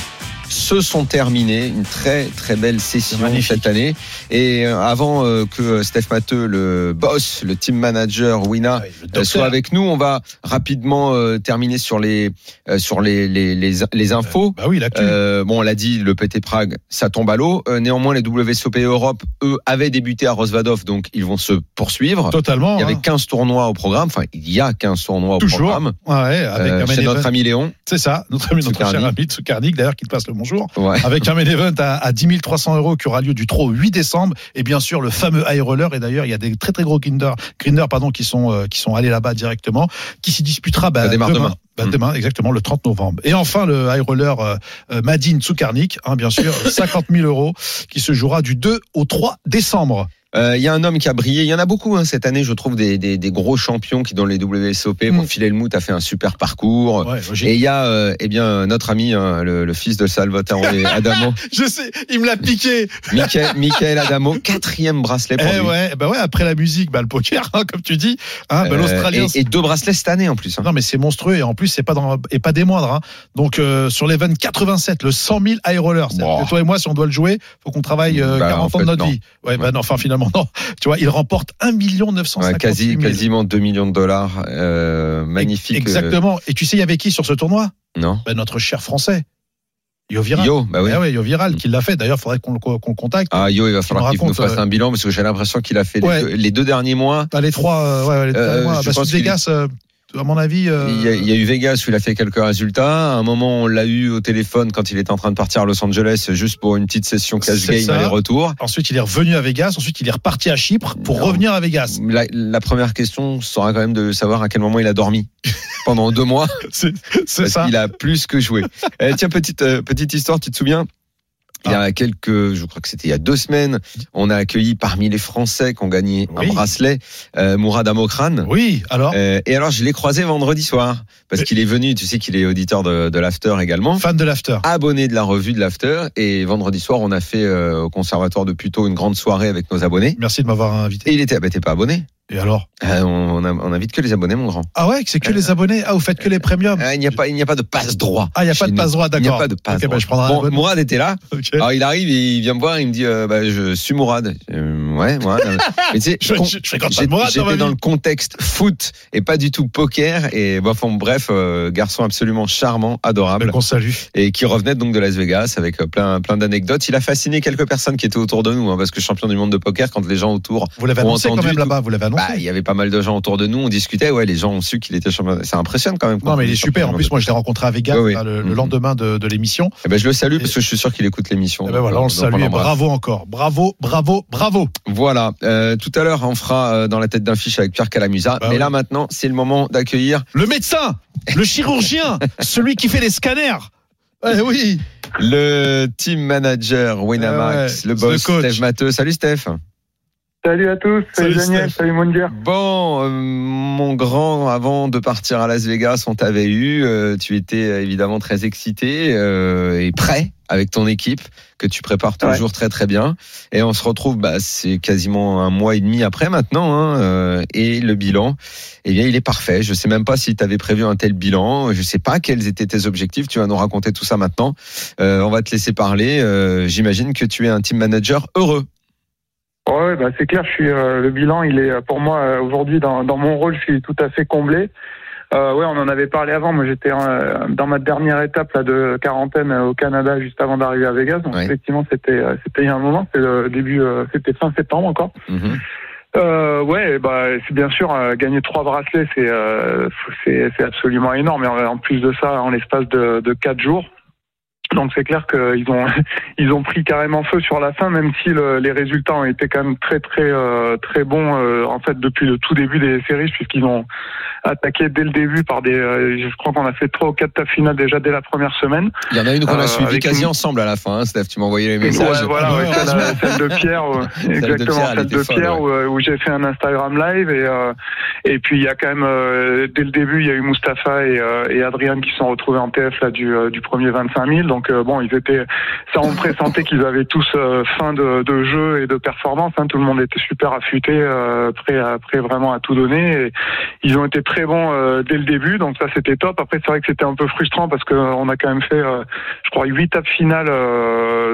se sont terminés. Une très très belle session magnifique. cette année. Et euh, avant euh, que Steph Matteux, le boss, le team manager Wina, euh, soit avec nous, on va rapidement euh, terminer sur les euh, sur les les, les, les infos. Bah oui. Euh, bon, on l'a dit, le PT Prague, ça tombe à l'eau. Euh, néanmoins, les WSOP Europe, eux, avaient débuté à Rosvadov, donc ils vont se poursuivre. Totalement. Il y avait hein. 15 tournois au programme. Enfin, il y a 15 tournois au Toujours. programme. Ouais, avec Euh, chez notre ami Léon. C'est ça, notre ami, notre cher ami Tsukarnik, d'ailleurs, qui te passe le bonjour. Ouais. Avec un main event à, à 10 300 euros qui aura lieu du 3 au 8 décembre. Et bien sûr, le fameux high roller. Et d'ailleurs, il y a des très très gros grinders, grinders pardon, qui sont, euh, qui sont allés là-bas directement, qui s'y disputera bah, démarre demain. Bah, Mm. demain, exactement, le 30 novembre. Et enfin, le high roller euh, euh, Madine Tsukarnik, hein, bien sûr, 50 000 euros, qui se jouera du 2 au 3 décembre. Euh, Il y a un homme qui a brillé. Il y en a beaucoup hein, cette année, je trouve, des, des, des gros champions qui, dans les WSOP, Mm. bon, Phil Hellmuth a fait un super parcours. Ouais. Et il y a, euh, eh bien, notre ami, hein, le, le fils de Salvatore Adamo, Je sais, il me l'a piqué. Michael, Michael Adamo, quatrième bracelet pour Eh lui. ouais, bah ouais, après la musique, bah le poker, hein, comme tu dis, bah, Euh, l'Australien. et, et deux bracelets cette année en plus. Non mais c'est monstrueux et en plus c'est pas dans et pas des moindres. Donc euh, sur l'event 87, le 100 000 high roller. Bon. Toi et moi, si on doit le jouer, faut qu'on travaille euh, Bah, 40 en ans de notre non. vie. Ouais, bah non, enfin finalement non. Tu vois, il remporte 1 million 950 Ouais, quasi, 000. quasiment 2 millions de dollars. Euh, magnifique. Exactement. Et tu sais, il y avait qui sur ce tournoi? Euh, non. bah, Notre cher français, Yo Viral. Yo, bah oui. Ah ouais, Yo Viral qui l'a fait. D'ailleurs, faudrait qu'on le contacte. Ah, Yo, il va falloir qu'il nous fasse euh, un bilan parce que j'ai l'impression qu'il a fait les deux- les, deux derniers mois. Bah, les trois, euh, ouais, les Euh, mois. je Bah, Vegas, euh, à mon avis. euh, Il, y a, il y a eu Vegas où il a fait quelques résultats. À un moment, on l'a eu au téléphone quand il était en train de partir à Los Angeles juste pour une petite session cash game ça. aller-retour. Ensuite, il est revenu à Vegas. Ensuite, il est reparti à Chypre pour Non. revenir à Vegas. La, la première question sera quand même de savoir à quel moment il a dormi pendant deux mois. C'est ça. qu'il a plus que joué. Euh, tiens, petite euh, petite histoire, tu te souviens? Il y Ah. a quelques, je crois que c'était il y a deux semaines, on a accueilli parmi les Français qui ont gagné Oui. un bracelet, euh, Mourad Amokran. Oui, alors, Euh, et alors, je l'ai croisé vendredi soir parce qu'il est venu. Tu sais qu'il est auditeur de, de l'After également, fan de l'after. abonné de la revue de l'After. Et vendredi soir, on a fait euh, au conservatoire de Puteaux une grande soirée avec nos abonnés. Merci de m'avoir invité. Et il était, bah, t'es pas abonné Et alors Euh, on, on, invite que les abonnés, mon grand. Ah ouais, c'est que les abonnés. Ah, vous faites que les premiums. Euh, il n'y a pas, il n'y a pas de passe droit. Ah, il n'y a pas de passe droit, Il n'y a d'accord. pas de passe Ok, bah, droit. je prendrai un bon. Mourad était là. Alors il arrive et il vient me voir, il me dit euh, bah, je suis Mourad. Euh, ouais, Mourad. euh, Mais tu sais, Je- je- je dans J'étais dans vie. le contexte foot et pas du tout poker. Et bon, bref, euh, garçon absolument charmant, adorable, qu'on salue. et qui revenait donc de Las Vegas avec euh, plein plein d'anecdotes. Il a fasciné quelques personnes qui étaient autour de nous, hein, parce que champion du monde de poker, quand les gens autour, Vous l'avez Ont annoncé quand entendu même tout. là-bas. Vous l'avez annoncé. Bah, il y avait pas mal de gens autour de nous, on discutait. Ouais, les gens ont su qu'il était champion. Ça impressionne quand même. quand non, mais il est super. En plus, moi, je l'ai rencontré à Vegas Oui, oui. là, le, le Mhm. lendemain de, de l'émission. Eh ben, je le salue parce que je suis sûr qu'il écoute l'émission. Eh ben voilà, on le salue. et bravo encore. Bravo, bravo, bravo. Voilà. Euh, tout à l'heure, on fera euh, dans la tête d'un fiche avec Pierre Calamusa. Bah mais oui. là, maintenant, c'est le moment d'accueillir Le médecin, le chirurgien, celui qui fait les scanners. Eh oui. le team manager Winamax, ouais, le boss. Steph Matteux. Salut Steph. Salut à tous, salut, Salut, Daniel, salut Moundir. Bon, euh, mon grand, avant de partir à Las Vegas, on t'avait eu. euh, tu étais euh, évidemment très excité euh, et prêt avec ton équipe que tu prépares toujours très très bien. Et on se retrouve, bah, c'est quasiment un mois et demi après maintenant. Hein, euh, et le bilan, eh bien, il est parfait. Je sais même pas si tu avais prévu un tel bilan. Je sais pas quels étaient tes objectifs. Tu vas nous raconter tout ça maintenant. Euh, on va te laisser parler. Euh, J'imagine que tu es un team manager heureux. Ouais, bah c'est clair, je suis euh, le bilan, il est pour moi euh, aujourd'hui dans, dans mon rôle, je suis tout à fait comblé. Euh, ouais, on en avait parlé avant. Moi, j'étais euh, dans ma dernière étape là de quarantaine euh, au Canada juste avant d'arriver à Vegas. Donc effectivement, c'était euh, c'était il y a un moment, c'était le début, euh, c'était fin septembre encore. Mhm. Euh, ouais, bah c'est bien sûr euh, gagner trois bracelets, c'est euh, c'est c'est absolument énorme. Et en en plus de ça, en l'espace de, de quatre jours, Donc c'est clair qu'ils ont ils ont pris carrément feu sur la fin, même si le, les résultats ont été quand même très très euh, très bons euh, en fait depuis le tout début des séries, puisqu'ils ont attaqué dès le début par des. euh, je crois qu'on a fait trois ou quatre tables finales déjà dès la première semaine. Il y en a une qu'on Euh, a suivie avec quasi une- ensemble à la fin, hein, Steph. Tu m'as envoyé les messages. Ouais, voilà, ouais, celle, celle de Pierre, euh, de exactement, Pierre, elle celle de folle, Pierre ouais. où, où j'ai fait un Instagram live et euh, et puis il y a quand même euh, dès le début il y a eu Mustapha et, euh, et Adrien qui se sont retrouvés en TF là du euh, du premier 25 000 donc euh, bon ils étaient ça on pressentait qu'ils avaient tous euh, fin de, jeu et de performance hein, tout le monde était super affûté euh, prêt prêt vraiment à tout donner. Ils ont été très bons dès le début donc ça c'était top. Après c'est vrai que c'était un peu frustrant parce que on a quand même fait je crois huit tables finales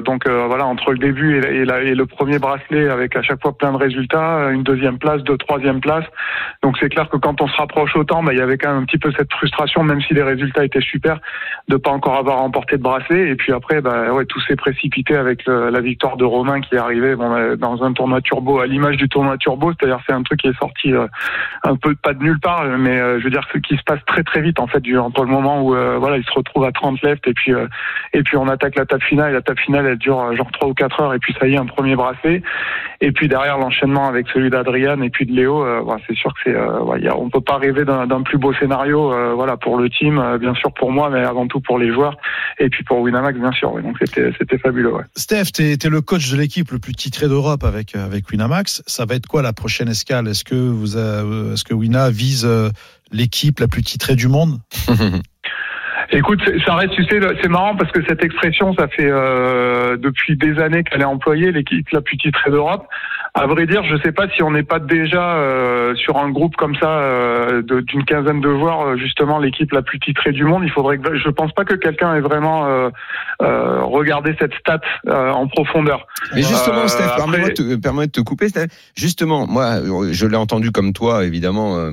donc voilà entre le début et le premier bracelet avec à chaque fois plein de résultats une deuxième place deux troisième place donc c'est clair que quand on se rapproche autant bah, il y avait quand même un petit peu cette frustration même si les résultats étaient super de pas encore avoir remporté de bracelet et puis après bah ouais tout s'est précipité avec la victoire de Romain qui est arrivé euh, dans un tournoi turbo à l'image du tournoi turbo. C'est-à-dire c'est un truc qui est sorti euh, un peu pas de nulle part mais euh, je veux dire ce qui se passe très très vite en fait entre le moment où euh, voilà il se retrouve à 30 left et puis et puis on attaque la table finale. Et la table finale elle dure genre 3 ou 4 heures. Et puis ça y est un premier bracelet et puis derrière l'enchaînement avec celui d'Adrian et puis de Léo c'est sûr que c'est on peut pas rêver d'un plus beau scénario voilà pour le team bien sûr pour moi mais avant tout pour les joueurs et puis pour Winamax bien sûr donc c'était fabuleux ouais. Steph, tu es, le coach de l'équipe le plus titré d'Europe avec, euh, avec Winamax. Ça va être quoi la prochaine escale? Est-ce que, vous a- est-ce que Wina vise euh, l'équipe la plus titrée du monde? Écoute, ça reste, tu sais, c'est marrant parce que cette expression, ça fait euh, depuis des années qu'elle est employée, l'équipe la plus titrée d'Europe. À vrai dire, je sais pas si on n'est pas déjà euh, sur un groupe comme ça euh, d'une quinzaine de joueurs, euh, justement l'équipe la plus titrée du monde. Il faudrait que je pense pas que quelqu'un ait vraiment euh, euh, regardé cette stat euh, en profondeur. Mais justement, Steph, après- permets-moi de, te- permets-moi de te couper, Steph. Justement, moi, je l'ai entendu comme toi, évidemment.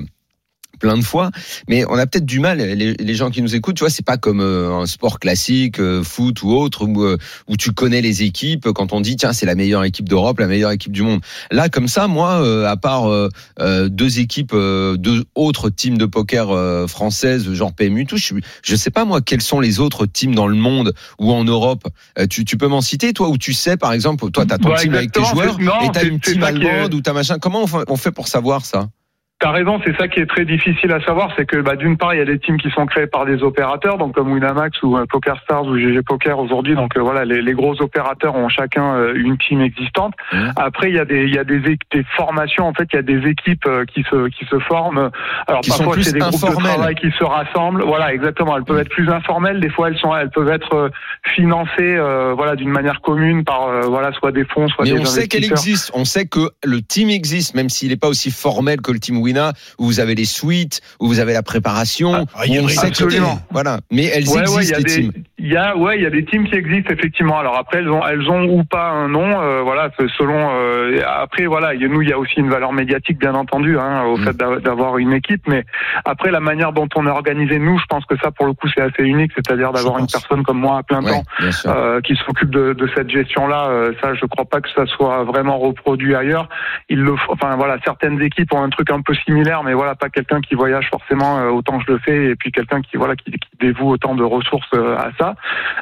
Plein de fois, mais on a peut-être du mal. Les, les gens qui nous écoutent, tu vois, c'est pas comme euh, un sport classique, euh, foot ou autre, où, euh, où tu connais les équipes. Quand on dit tiens, c'est la meilleure équipe d'Europe, la meilleure équipe du monde. Là, comme ça, moi, euh, à part euh, euh, deux équipes, euh, deux autres teams de poker euh, françaises, genre PMU, tout, je, je sais pas moi quels sont les autres teams dans le monde ou en Europe. Euh, tu, tu peux m'en citer, toi, où tu sais, par exemple, toi, t'as ton Ouais, team avec tes joueurs non, et t'as une team allemande ou t'as machin. Comment on fait pour savoir ça? T'as raison, c'est ça qui est très difficile à savoir, c'est que bah, d'une part il y a des teams qui sont créés par des opérateurs, donc comme Winamax ou euh, Poker Stars ou GG Poker aujourd'hui, donc euh, voilà les, les gros opérateurs ont chacun euh, une team existante. Mhm. Après il y a des il y a des, des formations, en fait il y a des équipes euh, qui se qui se forment. Alors Qui parfois c'est des groupes de travail qui se rassemblent, voilà exactement. Elles peuvent être plus informelles, des fois elles sont elles peuvent être financées euh, voilà d'une manière commune par voilà soit des fonds, soit Mais des on sait qu'elle existe. On sait que le team existe, même s'il n'est pas aussi formel que le team Wina, où vous avez les suites, où vous avez la préparation. Ah, il y a on sait que- absolument. Voilà. Mais elles Ouais, ouais, y existent, a les des, teams. il y a, ouais, il y a des teams qui existent effectivement. Alors après, elles ont, elles ont ou pas un nom, euh, voilà, selon. euh, après, voilà, il y a- nous, il y a aussi une valeur médiatique, bien entendu, hein, au Mm. fait d'a- d'avoir une équipe. Mais après, la manière dont on est organisé, nous, je pense que ça, pour le coup, c'est assez unique, c'est-à-dire d'avoir une personne comme moi à plein Ouais, temps. euh, qui s'occupe de, de cette gestion-là, ça, je crois pas que ça soit vraiment reproduit ailleurs. Il le, enfin voilà, certaines équipes ont un truc un peu similaire, mais voilà, pas quelqu'un qui voyage forcément euh, autant que je le fais, et puis quelqu'un qui voilà qui, qui dévoue autant de ressources euh, à ça.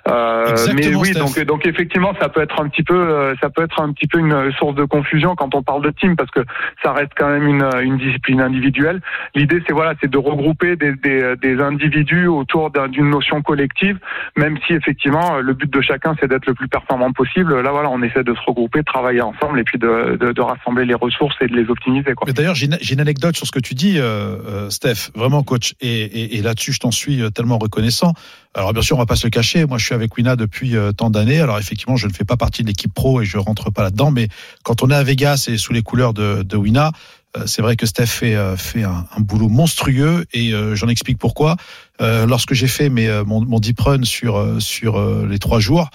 Euh, mais oui, Steph. donc donc effectivement, ça peut être un petit peu, euh, ça peut être un petit peu une source de confusion quand on parle de team, parce que ça reste quand même une, une discipline individuelle. L'idée, c'est voilà, c'est de regrouper des, des, des individus autour d'un- d'une notion collective, même si effectivement le but de chacun c'est d'être le plus performant possible. Là, voilà, on essaie de se regrouper, de travailler ensemble et puis de, de, de rassembler les ressources et de les optimiser. Quoi. D'ailleurs, j'ai une, j'ai une anecdote sur ce que tu dis, euh, euh, Steph, vraiment coach. Et, là-dessus, je t'en suis euh, tellement reconnaissant. Alors bien sûr, on va pas se le cacher. Moi, je suis avec Wina depuis tant d'années. Alors effectivement, je ne fais pas partie de l'équipe pro et je rentre pas là-dedans. Mais quand on est à Vegas et sous les couleurs de, Wina, c'est vrai que Steph fait, un, boulot monstrueux et j'en explique pourquoi. Lorsque j'ai fait mes, mon, deep run sur, sur les trois jours,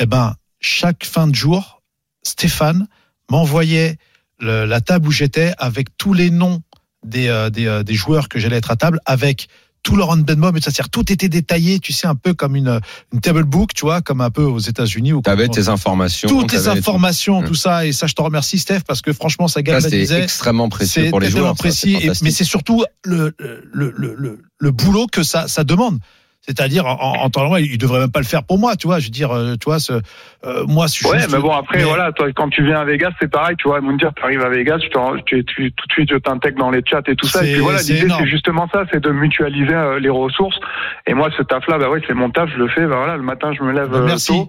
eh ben, chaque fin de jour, Stéphane m'envoyait la table où j'étais avec tous les noms des, euh, des, euh, des joueurs que j'allais être à table, avec tout leur mob, et ça sert tout était détaillé, tu sais, un peu comme une, une table book, tu vois, comme un peu aux États-Unis. ou T'avais tes informations. toutes trucs. informations, tout ça, et ça, je te remercie, Steph, parce que franchement, ça Ça, c'est galvanisait. extrêmement précieux pour les joueurs. ça, précis, c'est et- mais c'est surtout le, le, le, le, le boulot que ça, ça demande. C'est-à-dire en, en temps normal, il devrait même pas le faire pour moi, tu vois. Je veux dire, euh, tu vois, ce, euh, moi, je suis Ouais, juste- mais bon après mais- voilà, toi quand tu viens à Vegas, c'est pareil, tu vois, ils vont te dire tu arrives à Vegas, tu, tu, tout de suite je t'intègre dans les chats et tout ça. Et puis voilà, l'idée c'est justement ça, c'est de mutualiser euh, les ressources. Et moi ce taf là, bah ouais, c'est mon taf, je le fais. Bah voilà, le matin je me lève Bah, merci. tôt.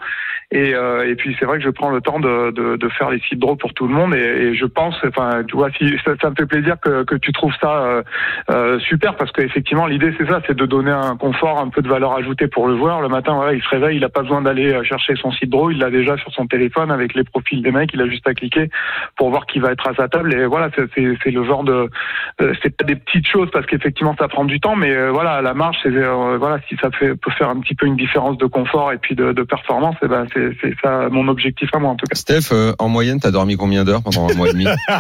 Et, euh, et puis c'est vrai que je prends le temps de, de, de faire les sites draw pour tout le monde et, et je pense, enfin tu vois, si ça, ça me fait plaisir que, que tu trouves ça euh, euh, super parce qu'effectivement l'idée c'est ça, c'est de donner un confort, un peu de valeur ajoutée pour le joueur. Le matin, voilà, il se réveille, il a pas besoin d'aller euh, chercher son site draw, il l'a déjà sur son téléphone avec les profils des mecs, il a juste à cliquer pour voir qui va être à sa table. Et voilà, c'est- le genre de, euh, c'est pas des petites choses parce qu'effectivement ça prend du temps, mais euh, voilà, la marche, c'est voilà, si ça fait peut faire un petit peu une différence de confort et puis de, de performance, et ben c'est c'est ça mon objectif à moi en tout cas. Steph, euh, en moyenne, t'as dormi combien d'heures pendant un mois et demi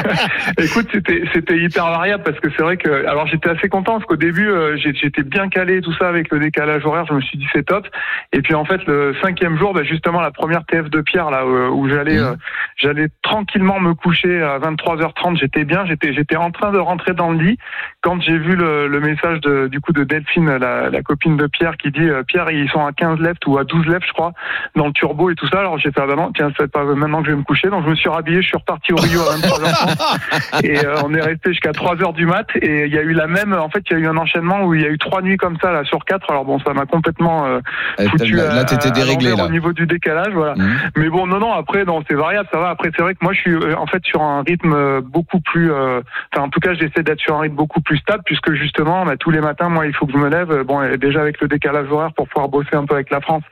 Écoute, c'était c'était hyper variable parce que c'est vrai que alors j'étais assez content parce qu'au début euh, j'étais bien calé tout ça avec le décalage horaire, je me suis dit c'est top. Et puis en fait le cinquième jour, bah, justement la première TF de Pierre là euh, où j'allais euh, j'allais tranquillement me coucher à 23h30, j'étais bien, j'étais j'étais en train de rentrer dans le lit quand j'ai vu le, le message de, du coup de Delphine, la, la copine de Pierre, qui dit euh, Pierre ils sont à 15 left ou à 12 left je crois dans le turbo et tout ça. Alors j'ai fait ah bah non tiens c'est pas maintenant que je vais me coucher donc je me suis rhabillé, je suis reparti au Rio à 23h30 et euh, on est resté jusqu'à 3 heures du mat et il y a eu la même en fait il y a eu un enchaînement où il y a eu trois nuits comme ça là sur quatre alors bon ça m'a complètement euh, Euh, foutu Là, là, t'étais déréglé, là. au niveau du décalage voilà Mhm. mais bon non non après non c'est variable ça va après c'est vrai que moi je suis euh, en fait sur un rythme euh, beaucoup plus euh, enfin en tout cas j'essaie d'être sur un rythme beaucoup plus stable puisque justement bah, tous les matins moi il faut que je me lève bon déjà avec le décalage horaire pour pouvoir bosser un peu avec la France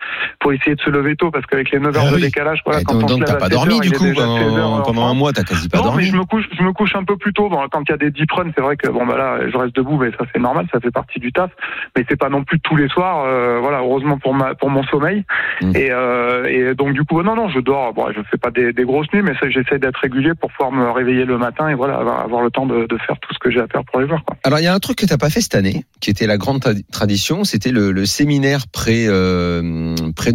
pour essayer de se lever tôt parce qu'avec les 9 heures Ah de oui. décalage voilà Et quand donc, on se lève t'as pas 7 dormi heures, du coup déjà 16 heures pendant, un mois, t'as quasi pas non, mais dormi. je me couche, je me couche un peu plus tôt. Bon, quand il y a des deep runs, c'est vrai que bon bah là, je reste debout, mais ça c'est normal, ça fait partie du taf. Mais c'est pas non plus tous les soirs. euh, voilà, heureusement pour ma pour mon sommeil. Mm. Et, euh, et donc du coup, non non, je dors. Bon, je fais pas des, des grosses nuits, mais ça j'essaie d'être régulier pour pouvoir me réveiller le matin et voilà avoir, avoir le temps de, de faire tout ce que j'ai à faire pour les joueurs. Quoi. Alors il y a un truc que t'as pas fait cette année, qui était la grande tra- tradition, c'était le, le séminaire pré euh, pré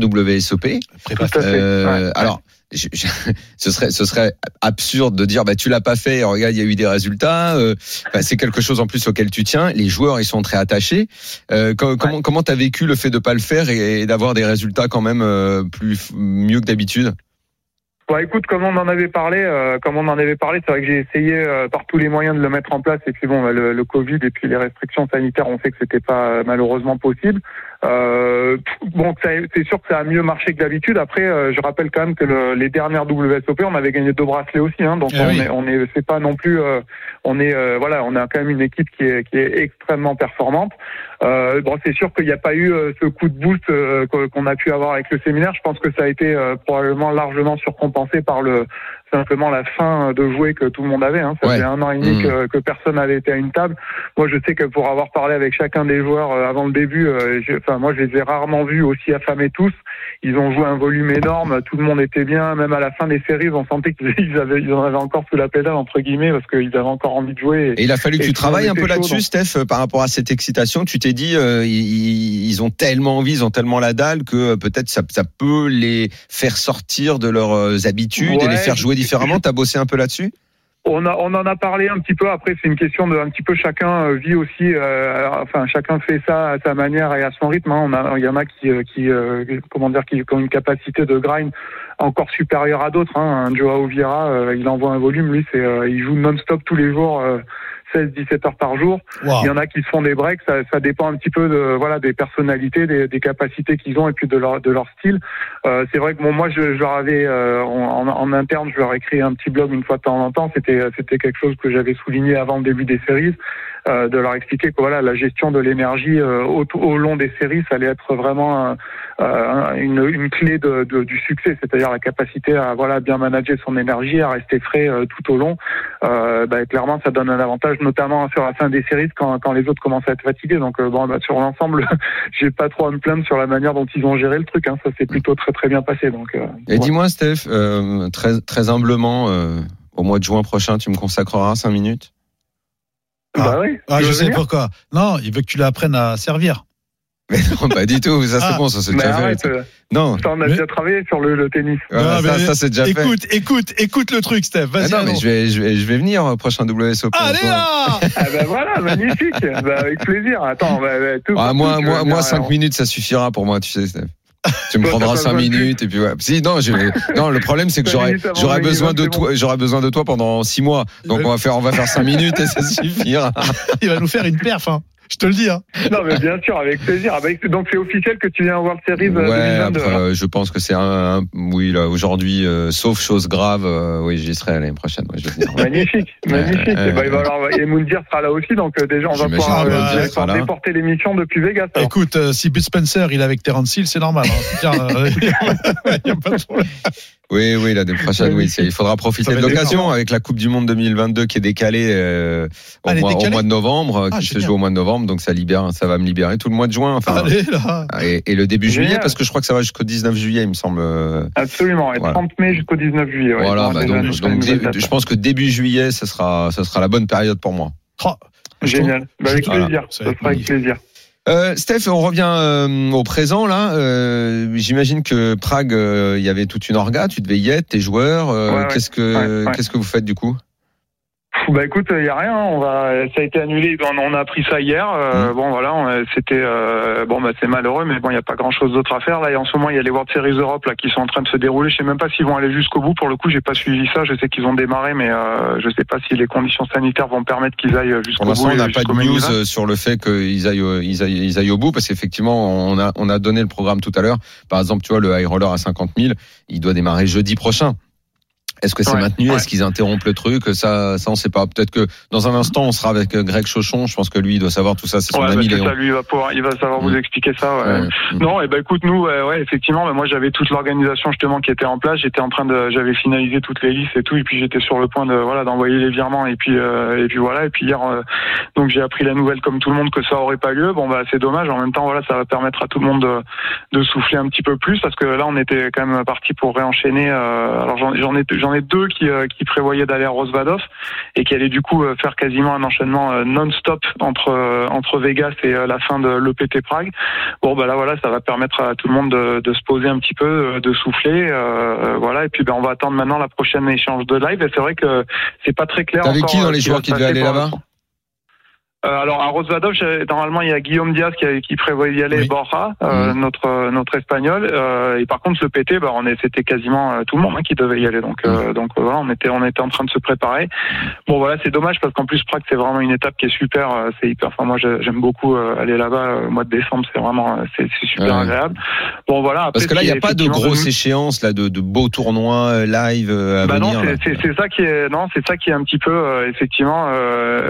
Prépa- fait. Euh, Ouais. alors, je- je- ce serait ce serait absurde de dire bah tu l'as pas fait. Regarde, il y a eu des résultats. euh, bah, c'est quelque chose en plus auquel tu tiens. Les joueurs ils sont très attachés. Euh, co- comment comment t'as vécu le fait de pas le faire et, et d'avoir des résultats quand même euh, plus mieux que d'habitude? Bon, écoute, comme on en avait parlé, euh, comme on en avait parlé, c'est vrai que j'ai essayé euh, par tous les moyens de le mettre en place. Et puis bon, bah, le, le Covid et puis les restrictions sanitaires ont fait que c'était pas euh, malheureusement possible. Euh, bon, c'est sûr que ça a mieux marché que d'habitude. Après, euh, je rappelle quand même que le- les dernières WSOP, on avait gagné deux bracelets aussi. Hein, donc Eh on, oui. est, on est, c'est pas non plus, euh, on est, euh, voilà, on a quand même une équipe qui est, qui est extrêmement performante. Euh, bon, c'est sûr qu'il n'y a pas eu euh, ce coup de boost euh, qu'on qu'on a pu avoir avec le séminaire. Je pense que ça a été euh, probablement largement surcompensé par le simplement la fin de jouer que tout le monde avait. Hein. Ça Ouais. faisait un an et demi Mmh. que, que personne n'avait été à une table. Moi, je sais que pour avoir parlé avec chacun des joueurs euh, avant le début, euh, enfin moi, je les ai rarement vus aussi affamés tous. Ils ont joué un volume énorme, tout le monde était bien. Même à la fin des séries, on sentait qu'ils ils avaient, ils en avaient encore sous la pédale entre guillemets parce qu'ils avaient encore envie de jouer. Et il a fallu que tu travailles un peu là-dessus, Steph, euh, par rapport à cette excitation. Tu t'es dit, euh, ils, ils ont tellement envie, ils ont tellement la dalle que euh, peut-être ça, ça peut les faire sortir de leurs habitudes et les faire jouer différemment. T'as bossé un peu là-dessus? On, a, on en a parlé un petit peu. Après, c'est une question de un petit peu chacun euh, vit aussi. euh, enfin, chacun fait ça à sa manière et à son rythme. hein. On a, il y en a qui, euh, qui, euh, comment dire, qui ont une capacité de grind encore supérieure à d'autres. Hein. Un Joao Vieira, euh, il envoie un volume. Lui, c'est, euh, il joue non-stop tous les jours. Euh, 16-17 heures par jour. Il y en a qui se font des breaks, ça, ça dépend un petit peu de voilà des personnalités, des, des capacités qu'ils ont et puis de leur de leur style. Euh, c'est vrai que bon moi je, je leur avais euh, en, en interne, je leur ai écrit un petit blog une fois de temps en temps. C'était c'était quelque chose que j'avais souligné avant le début des séries, euh, de leur expliquer que voilà la gestion de l'énergie euh, au, au long des séries, ça allait être vraiment euh, une, une clé de, de- du succès, c'est-à-dire la capacité à voilà bien manager son énergie, à rester frais euh, tout au long. Euh, bah, clairement, ça donne un avantage, notamment sur la fin des séries quand, quand les autres commencent à être fatigués. Donc euh, bon, bah, sur l'ensemble, j'ai pas trop à me plaindre sur la manière dont ils ont géré le truc. Hein. Ça s'est plutôt très très bien passé. Donc euh, Et ouais. dis-moi, Steph, euh, très, très humblement, euh, au mois de juin prochain, tu me consacreras cinq minutes? Bah oui. Ah, je sais pourquoi. Non, il veut que tu l'apprennes à servir. Mais non, pas du tout. Ça, c'est Ah. bon, ça, c'est déjà arrête, fait. euh, Non. ça, on a Mais- déjà travaillé sur le, le tennis. Voilà, Non, ça, mais- ça, c'est déjà fait. Écoute, écoute, écoute le truc, Steph. Ah Vas-y. non, mais je vais, je vais, je vais venir au prochain WSOP. Allez là Ah ben voilà, magnifique. bah, avec plaisir. Attends, bah, bah, tout Ah, moi, moi, moi, venir, 5 alors. minutes, ça suffira pour moi, tu sais, Steph. Tu me prendras t'as 5 pas besoin de minutes et puis ouais. Si, non, je, non, le problème, c'est que j'aurais, j'aurais besoin de toi, j'aurais besoin de toi pendant 6 mois. Donc, on va faire, on va faire 5 minutes et ça suffira. Il va nous faire une perf, hein. Je te le dis, hein. Non, mais bien sûr, avec plaisir. Ah, bah, donc c'est officiel que tu viens en World Series euh, Ouais, 2022. après, euh, je pense que c'est un, un- oui, là, aujourd'hui, euh, sauf chose grave, euh, oui, j'y serai l'année prochaine, ouais, je vais venir. Magnifique, magnifique. Euh, et, bah, il va alors, et Moundir sera là aussi, donc euh, déjà on va pouvoir euh, sera là. déporter l'émission depuis Vegas. alors. Écoute, euh, si Bud Spencer, il est avec Terence Hill, c'est normal. Hein. Tiens, euh, y a pas de problème. Oui, oui, l'année prochaine, oui, il faudra profiter de l'occasion avec la Coupe du Monde 2022 qui est décalée euh, au, Ah, mois, au décalée mois de novembre, Ah, qui se génial. joue au mois de novembre, donc ça libère, ça va me libérer tout le mois de juin, enfin, Allez là. et, et le début Génial. juillet, parce que je crois que ça va jusqu'au 19 juillet, il me semble. euh, Absolument, et Voilà. 30 mai jusqu'au 19 juillet. ouais. voilà, bah, donc, je pense que début juillet, ça sera, ça sera la bonne période pour moi. Oh, Génial, bah, avec Voilà. plaisir. Ça sera avec plaisir. Euh, Steph, on revient euh, au présent là. Euh, J'imagine que Prague, euh, il y avait toute une orga. Tu devais y être, tes joueurs. euh, Ouais. Qu'est-ce que Ouais, ouais. qu'est-ce que vous faites du coup? Bah écoute, il y a rien. On va, ça a été annulé. On, on a appris ça hier. Euh, Mm. Bon voilà, c'était euh, bon bah c'est malheureux, mais bon il y a pas grand chose d'autre à faire là. Et en ce moment il y a les World Series Europe là qui sont en train de se dérouler. Je sais même pas s'ils vont aller jusqu'au bout. Pour le coup, j'ai pas suivi ça. Je sais qu'ils ont démarré, mais euh, je sais pas si les conditions sanitaires vont permettre qu'ils aillent jusqu'au Pour bout. l'instant, on n'a pas de news euh, sur le fait qu'ils aillent, au- ils aillent, ils aillent au bout, parce qu'effectivement, on a, on a donné le programme tout à l'heure. Par exemple, tu vois, le high roller à 50 000, il doit démarrer jeudi prochain. Est-ce que c'est Ouais, maintenu? Ouais. Est-ce qu'ils interrompent le truc? Ça, ça, on sait pas. Peut-être que dans un instant, on sera avec euh, Greg Chauchon. Je pense que lui, il doit savoir tout ça. C'est son Ouais, ami Léon. ça, lui il va pouvoir, il va savoir vous Mm. expliquer ça. Ouais. Non, et ben écoute, nous, ouais, ouais, effectivement, bah, moi j'avais toute l'organisation justement qui était en place. J'étais en train de, j'avais finalisé toutes les listes et tout, et puis j'étais sur le point de, voilà, d'envoyer les virements, et puis, euh, et puis voilà, et puis hier, euh, donc j'ai appris la nouvelle comme tout le monde que ça aurait pas lieu. Bon bah c'est dommage. En même temps, voilà, ça va permettre à tout le monde de, de souffler un petit peu plus parce que là, on était quand même parti pour réenchaîner. euh, alors j'en j'en ai, j'en ai deux qui, euh, qui prévoyaient d'aller à Rosvadov et qui allaient du coup euh, faire quasiment un enchaînement euh, non-stop entre entre Vegas et la fin de l'EPT Prague. Bon bah là voilà, ça va permettre à tout le monde de, de se poser un petit peu, de souffler, euh, voilà. Et puis ben on va attendre maintenant la prochaine échange de live. Et c'est vrai que c'est pas très clair. T'avais qui dans les joueurs qui devaient aller là-bas. Euh, alors à Rosvadov, normalement il y a Guillaume Diaz qui, qui prévoit y aller, Oui. Borja, euh, notre notre espagnol. Euh, et par contre le PT, bah, on est, c'était quasiment euh, tout le monde hein, qui devait y aller. Donc euh, donc euh, voilà, on était on était en train de se préparer. Bon voilà, c'est dommage parce qu'en plus Prague c'est vraiment une étape qui est super. euh, C'est hyper. Enfin moi j'ai- j'aime beaucoup euh, aller là-bas euh, au mois de décembre. C'est vraiment euh, c'est super Ouais. agréable. Bon voilà. Après, Parce que là, il n'y a pas de devenu- échéances là, de, de beaux tournois euh, live euh, à bah venir. non, c'est- ça qui est non, c'est ça qui est un petit peu euh, effectivement. euh,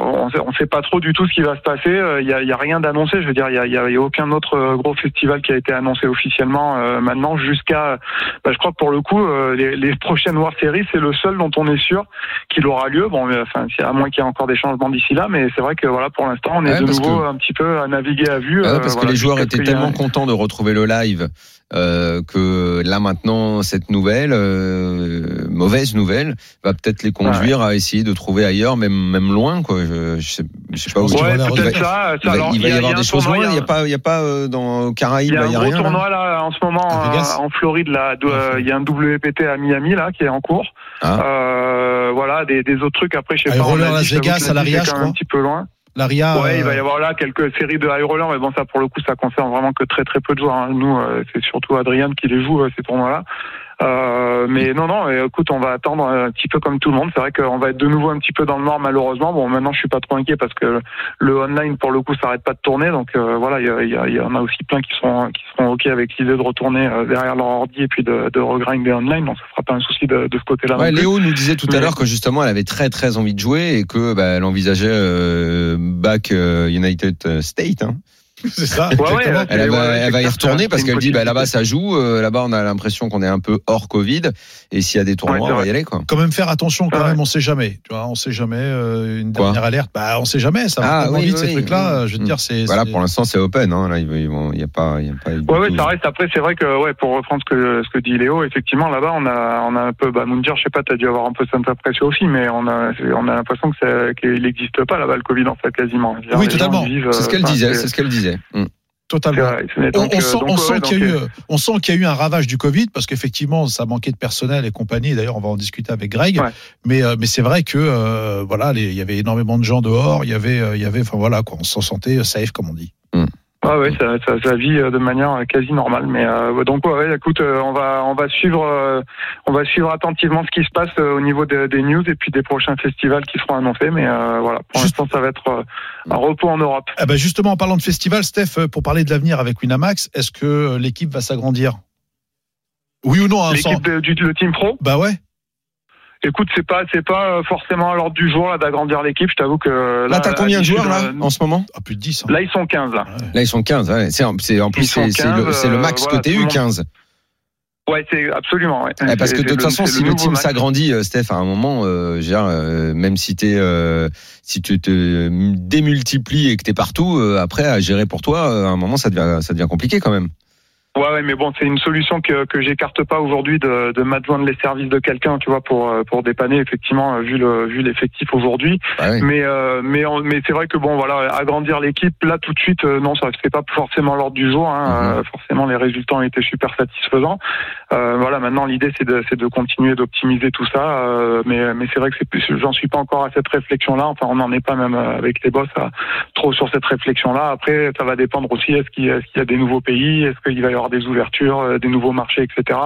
on, on sait pas trop du tout ce qui va se passer. Euh, Il y a, il y a rien d'annoncé. Je veux dire, il y a, y a- y a aucun autre euh, gros festival qui a été annoncé officiellement euh, maintenant jusqu'à. bah, je crois que pour le coup, euh, les, les prochaines World Series, c'est le seul dont on est sûr qu'il aura lieu. Bon, mais, enfin, à moins qu'il y ait encore des changements d'ici là, mais c'est vrai que voilà, pour l'instant, on est Ouais, de nouveau que- un petit peu à naviguer à vue. Ah euh, parce que les joueurs étaient tellement contents de retrouver le live euh, que là maintenant cette nouvelle euh, mauvaise nouvelle va peut-être les conduire à essayer de trouver ailleurs, même même loin quoi. Je, je sais, je sais pas où. Ouais, peut-être il va- ça. il va, Alors, il va y, avoir des un choses loin. Il n'y a pas, il y a pas euh, dans Caraïbes, Il y a un il y a gros rien. tournoi là en ce moment À euh, en Floride là. euh, Il y a un WPT à Miami là qui est en cours. Ah. Euh, voilà des, des autres trucs après je sais High pas. Roller Las Vegas, à même un petit peu loin. L'aria. Ouais, il va y euh, avoir là quelques séries de high roller, mais bon ça pour le coup ça concerne vraiment que très très peu de joueurs. hein. Nous euh, c'est surtout Adrien qui les joue euh, ces tournois là. Euh, mais non non, écoute on va attendre un petit peu comme tout le monde. C'est vrai qu'on va être de nouveau un petit peu dans le noir malheureusement. Bon maintenant je suis pas trop inquiet parce que le online pour le coup ça arrête pas de tourner. Donc euh, voilà il y, en a aussi plein qui sont qui seront ok avec l'idée de retourner euh, derrière leur ordi et puis de, de regrinder online. Donc ça sera pas un souci de, de ce côté-là. Ouais. Léo nous disait tout à l'heure que justement elle avait très très envie de jouer et que bah, elle envisageait euh, back euh, United States. Hein. C'est ça. Ouais, ouais, exactement. euh, Elle, va, ouais, elle va y retourner parce qu'elle dit bah, là-bas ça joue, euh, là-bas on a l'impression qu'on est un peu hors Covid et s'il y a des tournois Ouais, on va y aller quoi. quand même faire attention quand même on sait jamais tu vois on sait jamais euh, une Quoi dernière alerte bah on sait jamais ça va Ah, oui, vite oui, ces oui. trucs là je veux te Mm. dire c'est Voilà c'est- pour l'instant c'est open hein, là il y a pas il y a pas du Ouais, ouais, tout- ça reste. Après, c'est vrai que, ouais, pour reprendre ce que, ce que dit Léo, effectivement, là-bas, on a, on a un peu, bah, Moundir, je sais pas, t'as dû avoir un peu cette impression aussi, mais on a, on a l'impression que qu'il n'existe pas là-bas, le Covid, en fait, quasiment. Oui, totalement. vivent, C'est ce euh, qu'elle disait, c'est ce qu'elle disait. Mm. Totalement. vrai. On, donc, on sent, donc, on ouais, sent ouais, qu'il y a donc, eu, euh, y a un ravage du Covid parce qu'effectivement, ça manquait de personnel et compagnie. D'ailleurs, on va en discuter avec Greg. Ouais. Mais, euh, mais c'est vrai que euh, voilà, il y avait énormément de gens dehors. Il y avait, euh, il y avait, enfin voilà, quoi, on s'en sentait safe, comme on dit. Ouais, ouais, ça, ça, ça vit euh, de manière euh, quasi normale. Mais euh, donc, ouais, écoute, euh, on va, on va suivre, euh, on va suivre attentivement ce qui se passe au niveau de- des news et puis des prochains festivals qui seront annoncés. Mais euh, voilà, pour Juste- l'instant, ça va être un repos en Europe. Ah bah justement, en parlant de festival, Steph, pour parler de l'avenir avec Winamax, est-ce que l'équipe va s'agrandir? Oui ou non hein, sans- L'équipe de- du le Team Pro, Bah ouais. Écoute, c'est pas, c'est pas euh, forcément à l'ordre du jour là d'agrandir l'équipe. Je t'avoue que euh, Là, t'as combien de joueurs là de- en ce moment? Ah, plus de 10. hein. Là, ils sont 15 là. Ouais. Là, ils sont 15. ouais. C'est, c'est- en plus, c'est, le, 15, c'est le max euh, voilà, côté tout le U, monde- 15. Ouais, c'est absolument. Ouais. Parce que de toute le- façon, si le team max. s'agrandit, euh, Steph, à un moment, euh, je veux dire, euh, même si t'es, euh, si tu te démultiplies et que t'es partout, euh, après à gérer pour toi, euh, à un moment, ça devient, ça devient compliqué quand même. Ouais, ouais, mais bon, c'est une solution que, que j'écarte pas aujourd'hui de, de m'adjoindre les services de quelqu'un, tu vois, pour euh, pour dépanner effectivement euh, vu le vu l'effectif aujourd'hui. Bah oui. Mais euh, mais on- mais c'est vrai que bon, voilà, agrandir l'équipe là tout de suite, euh, non, ça c'est pas forcément l'ordre du jour. Hein, Mhm. Euh, forcément, les résultats ont été super satisfaisants. Euh, voilà, maintenant l'idée c'est de c'est de continuer d'optimiser tout ça. euh, mais mais c'est vrai que c'est plus- j'en suis pas encore à cette réflexion là. Enfin, on n'en est pas même avec les boss à, trop sur cette réflexion là. Après, ça va dépendre aussi qu'il est-ce qu'il y a des nouveaux pays, est-ce qu'il va y avoir des ouvertures, euh, des nouveaux marchés, etc.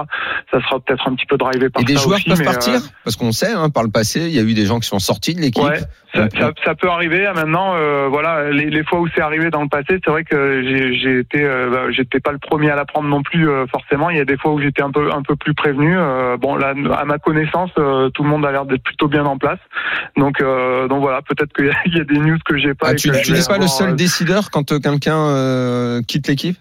Ça sera peut-être un petit peu drivé par Et des ça joueurs aussi, peuvent mais, partir euh, Parce qu'on sait, hein, par le passé, il y a eu des gens qui sont sortis de l'équipe. Ouais, ça, ça, ça peut arriver. Ah, Maintenant, euh, voilà, les, les fois où c'est arrivé dans le passé, c'est vrai que j'ai été, euh, bah, j'étais pas le premier à l'apprendre non plus euh, forcément. Il y a des fois où j'étais un peu un peu plus prévenu. Euh, bon, là, à ma connaissance, euh, tout le monde a l'air d'être plutôt bien en place. Donc, euh, donc voilà, peut-être qu'il y, y a des news que j'ai pas. Ah, et tu n'es pas le seul décideur quand quelqu'un euh, quitte l'équipe?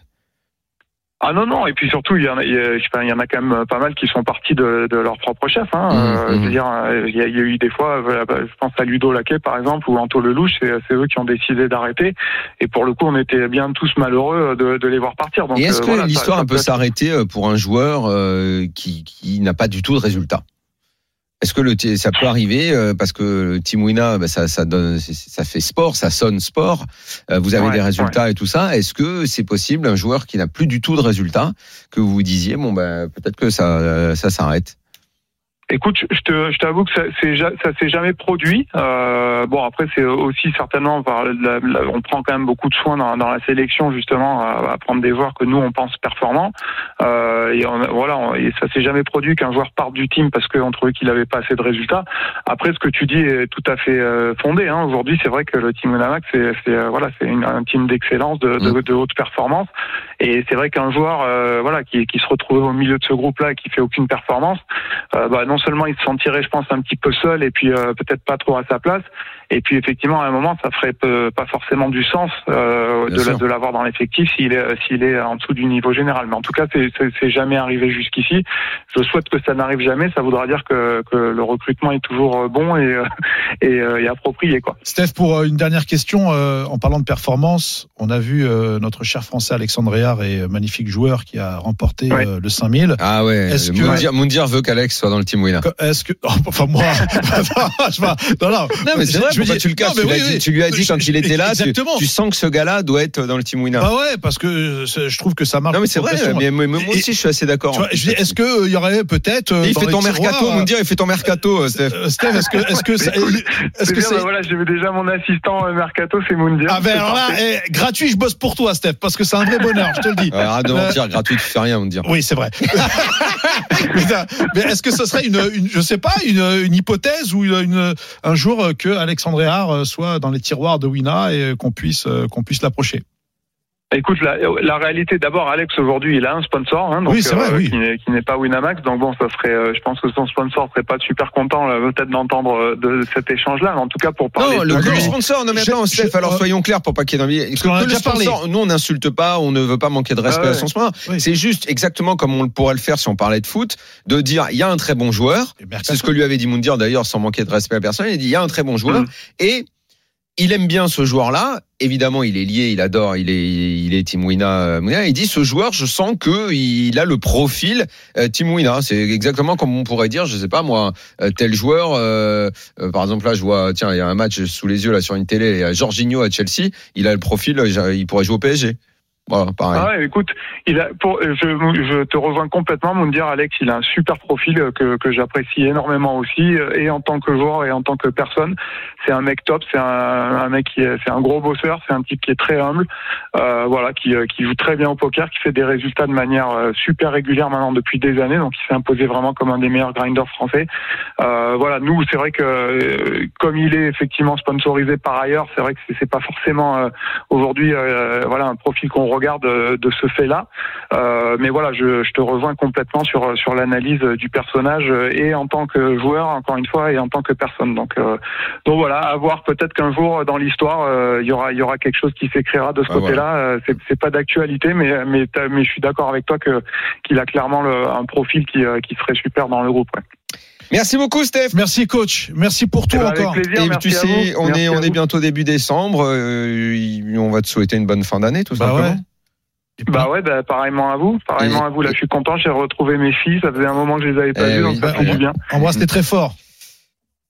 Ah non non et puis surtout il y en a, il y en a quand même pas mal qui sont partis de, de leur propre chef. Hein. Mhm, Euh, veux dire, euh, il y, a, il y a eu des fois, bah, je pense à Ludo Laquet par exemple ou Anto Lelouch, c'est c'est eux qui ont décidé d'arrêter. Et pour le coup, on était bien tous malheureux de, de les voir partir. Donc, Et est-ce euh, que l'histoire peut s'arrêter pour un joueur euh, qui, qui n'a pas du tout de résultat? Est-ce que le, ça peut arriver euh, parce que le Team Wina, bah, ça, ça donne, ça fait sport, ça sonne sport. euh, Vous avez Ouais, des résultats et tout ça. Est-ce que c'est possible un joueur qui n'a plus du tout de résultats que vous vous disiez bon ben peut-être que ça, ça s'arrête? Écoute, je te, je t'avoue que ça, ça s'est jamais produit. Euh, bon, après, c'est aussi certainement, par la- la- on prend quand même beaucoup de soin dans, dans la sélection justement à, à prendre des joueurs que nous on pense performants. Euh, et on, voilà, on- et ça s'est jamais produit qu'un joueur parte du team parce qu'on trouvait qu'il avait pas assez de résultats. Après, ce que tu dis est tout à fait euh, fondé. Hein. Aujourd'hui, c'est vrai que le team Winamax, c'est, c'est euh, voilà, c'est un team d'excellence, de, de, de haute performance. Et c'est vrai qu'un joueur, euh, voilà, qui, se retrouve au milieu de ce groupe-là et qui fait aucune performance, euh, bah, non seulement il se sentirait, je pense, un petit peu seul et puis euh, peut-être pas trop à sa place. Et puis effectivement, à un moment, ça ferait pas forcément du sens euh, de, l'avoir dans l'effectif s'il est s'il est en dessous du niveau général. Mais en tout cas, c'est- c'est c'est jamais arrivé jusqu'ici. Je souhaite que ça n'arrive jamais. Ça voudra dire que, que le recrutement est toujours euh, bon et, euh, et, euh, et approprié, quoi. Steph, pour une dernière question, euh, en parlant de performance, on a vu euh, notre cher français Alexandre Réard et magnifique joueur qui a remporté Ouais. euh, le 5000. Ah ouais. Est-ce que- Moundir, Moundir veut qu'Alex soit dans le Team Wina. Est-ce que, oh, enfin moi, je vais- non, non, Non mais c'est vrai. Je veux dire- tu le casses non, mais tu, l'as oui, dit- oui. tu lui as dit quand Je- il était là. Tu, Exactement. tu sens que ce gars-là doit être dans le Team Wina. Bah ouais, parce que euh, je trouve que ça marche. non mais c'est vrai. progression. Mais, mais moi Et- aussi je suis assez d'accord. Est-ce que euh, il y aurait peut-être euh, il dans fait les ton tiroirs, mercato, euh, Moundir, il fait ton mercato, euh, Steph. euh, Steph, est-ce que, est-ce que, ça- est-ce que bah voilà, j'ai déjà mon assistant euh, mercato, c'est Moundir. ah ben alors là, eh, gratuit, je bosse pour toi, Steph, parce que c'est un vrai bonheur, je te le dis. Arrête de Euh, mentir, gratuit, tu fais rien, Moundir. Oui, c'est vrai. Mais est-ce que ce serait une, je sais pas, une, hypothèse ou un jour euh, que Alexandre Euh, soit dans les tiroirs de Wina et euh, qu'on puisse euh, qu'on puisse l'approcher Écoute, la, la réalité, d'abord, Alex aujourd'hui, il a un sponsor, hein, donc Oui, c'est vrai, euh, oui. qui n'est pas Winamax. Donc bon, ça serait, euh, je pense que son sponsor serait pas super content là, peut-être d'entendre euh, de cet échange-là. Mais en tout cas, pour parler. Non, de le, le sponsor, non mais attends, je- Steph, alors euh, soyons clairs pour pas qu'il y ait d'envie. Que le parlé. nous on n'insulte pas, on ne veut pas manquer de respect Ah à son sponsor. Oui. C'est juste exactement comme on pourrait le faire si on parlait de foot, de dire il y a un très bon joueur. C'est ce que lui avait dit Moundir d'ailleurs, sans manquer de respect à personne. Il dit il y a un très bon joueur Mm. et il aime bien ce joueur-là. Évidemment, il est lié, il adore, il est, il est Team Wina. euh. Il dit ce joueur, je sens que il a le profil euh, Team Wina. C'est exactement comme on pourrait dire, je sais pas moi, euh, tel joueur. euh, par exemple, là, je vois, tiens, il y a un match sous les yeux là sur une télé. Il y a Jorginho à Chelsea. Il a le profil, il pourrait jouer au PSG. Ah ouais, écoute, il pour, je, te rejoins complètement, mon dire Alex, il a un super profil que, que j'apprécie énormément aussi, euh, et en tant que joueur et en tant que personne. C'est un mec top, c'est un, mec qui est, c'est un gros bosseur, c'est un type qui est très humble, euh, voilà, qui, euh, qui joue très bien au poker, qui fait des résultats de manière super régulière maintenant depuis des années, donc il s'est imposé vraiment comme un des meilleurs grinders français. Voilà, nous, c'est vrai que comme il est effectivement sponsorisé par ailleurs, c'est vrai que c'est, pas forcément aujourd'hui, voilà, un profil qu'on regarde euh, de ce fait-là. Euh, mais voilà, je, je te rejoins complètement sur sur l'analyse du personnage euh, et en tant que joueur, encore une fois, et en tant que personne. Donc, euh, donc voilà, à voir peut-être qu'un jour dans l'histoire, euh, il y aura il y aura quelque chose qui s'écrira de ce Ah, côté-là. C'est pas d'actualité, mais mais mais je suis d'accord avec toi que qu'il a clairement le, un profil qui qui serait super dans le groupe. ouais. Merci beaucoup, Steph. Merci coach, merci pour tout Eh ben, avec encore. plaisir, Et merci tu à sais, vous. on Merci est, on est bientôt début décembre. euh, on va te souhaiter une bonne fin d'année, tout Bah simplement. ouais. Bah ouais, bah, pareillement à vous, pareillement Et- à vous. Là, je suis content, j'ai retrouvé mes filles. Ça faisait un moment que je les avais pas Eh vues, oui. donc ça fait du bien. Embrasse-les très fort.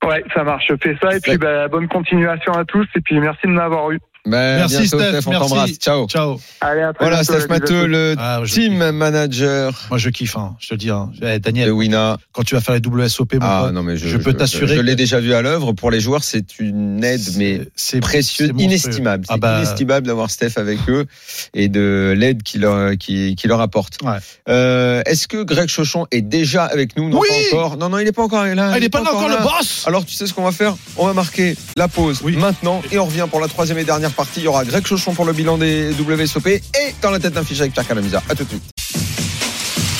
Ouais, ça marche. Je fais ça et puis bah, bonne continuation à tous et puis merci de m'avoir eu. Bah, Merci, bientôt, Steph, on merci. t'embrasse. Ciao. Ciao. Allez, à très Voilà, bientôt, Steph Matteux, le Ah, team kiffe. manager Moi je kiffe, hein. je te dis. Hein. Eh, de Daniel, Wina. quand tu vas faire les WSOP, mon Ah pote, non, mais je, je peux t'assurer Je, l'ai déjà vu à l'œuvre. Pour les joueurs, c'est une aide, mais c'est précieuse, c'est inestimable. C'est Ah bah- inestimable d'avoir Steph avec eux et de l'aide qu'il leur, qui, qui leur apporte. Ouais. Euh, Est-ce que Greg Chauchon est déjà avec nous? Non, Oui pas encore. Non, non, il n'est pas encore là. Ah, il est pas là encore là. le boss Alors tu sais ce qu'on va faire? On va marquer la pause maintenant et on revient pour la troisième et dernière partie. Il y aura Greg Chauchon pour le bilan des WSOP et dans la tête d'un fiche avec Pierre Calamusa. À tout de suite.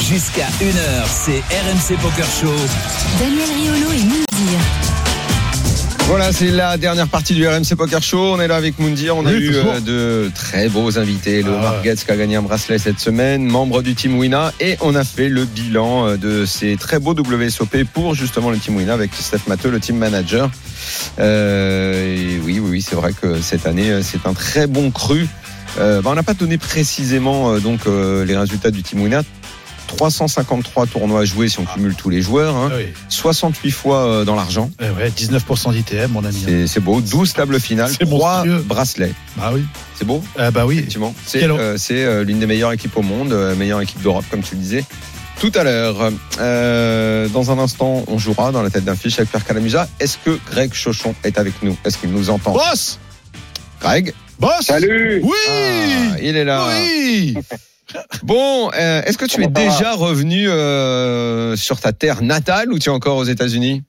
Jusqu'à 1h, c'est RMC Poker Show. Daniel Riolo et Moundir. Voilà, c'est la dernière partie du RMC Poker Show. On est là avec Moundir. On a Oui, eu toujours. euh, de très beaux invités. Le Ah. Qui a gagné un bracelet cette semaine, membre du Team Wina. Et on a fait le bilan euh, de ces très beaux WSOP pour justement le Team Wina avec Steph Matteux, le Team Manager. Euh, et oui, oui, oui, c'est vrai que cette année, c'est un très bon cru. Euh, bah, on n'a pas donné précisément donc euh, les résultats du Team Wina. 353 tournois joués si on cumule tous les joueurs, hein. Ah oui. 68 fois euh, dans l'argent. Eh ouais, 19% d'ITM, mon ami. C'est c'est beau. 12 tables finales, C'est 3 monstrueux. bracelets. Ah oui. C'est beau, Ah bah oui. effectivement. C'est euh, c'est, euh, l'une des meilleures équipes au monde, euh, meilleure équipe d'Europe, comme tu le disais. Tout à l'heure, euh, dans un instant, on jouera dans la tête d'un fiche avec Pierre Calamusa. Est-ce que Greg Chauchon est avec nous? Est-ce qu'il nous entend? Boss Greg? Boss Salut Oui Ah, Il est là. Oui Bon, euh, est-ce que tu es va déjà revenu euh, sur ta terre natale ou tu es encore aux États-Unis?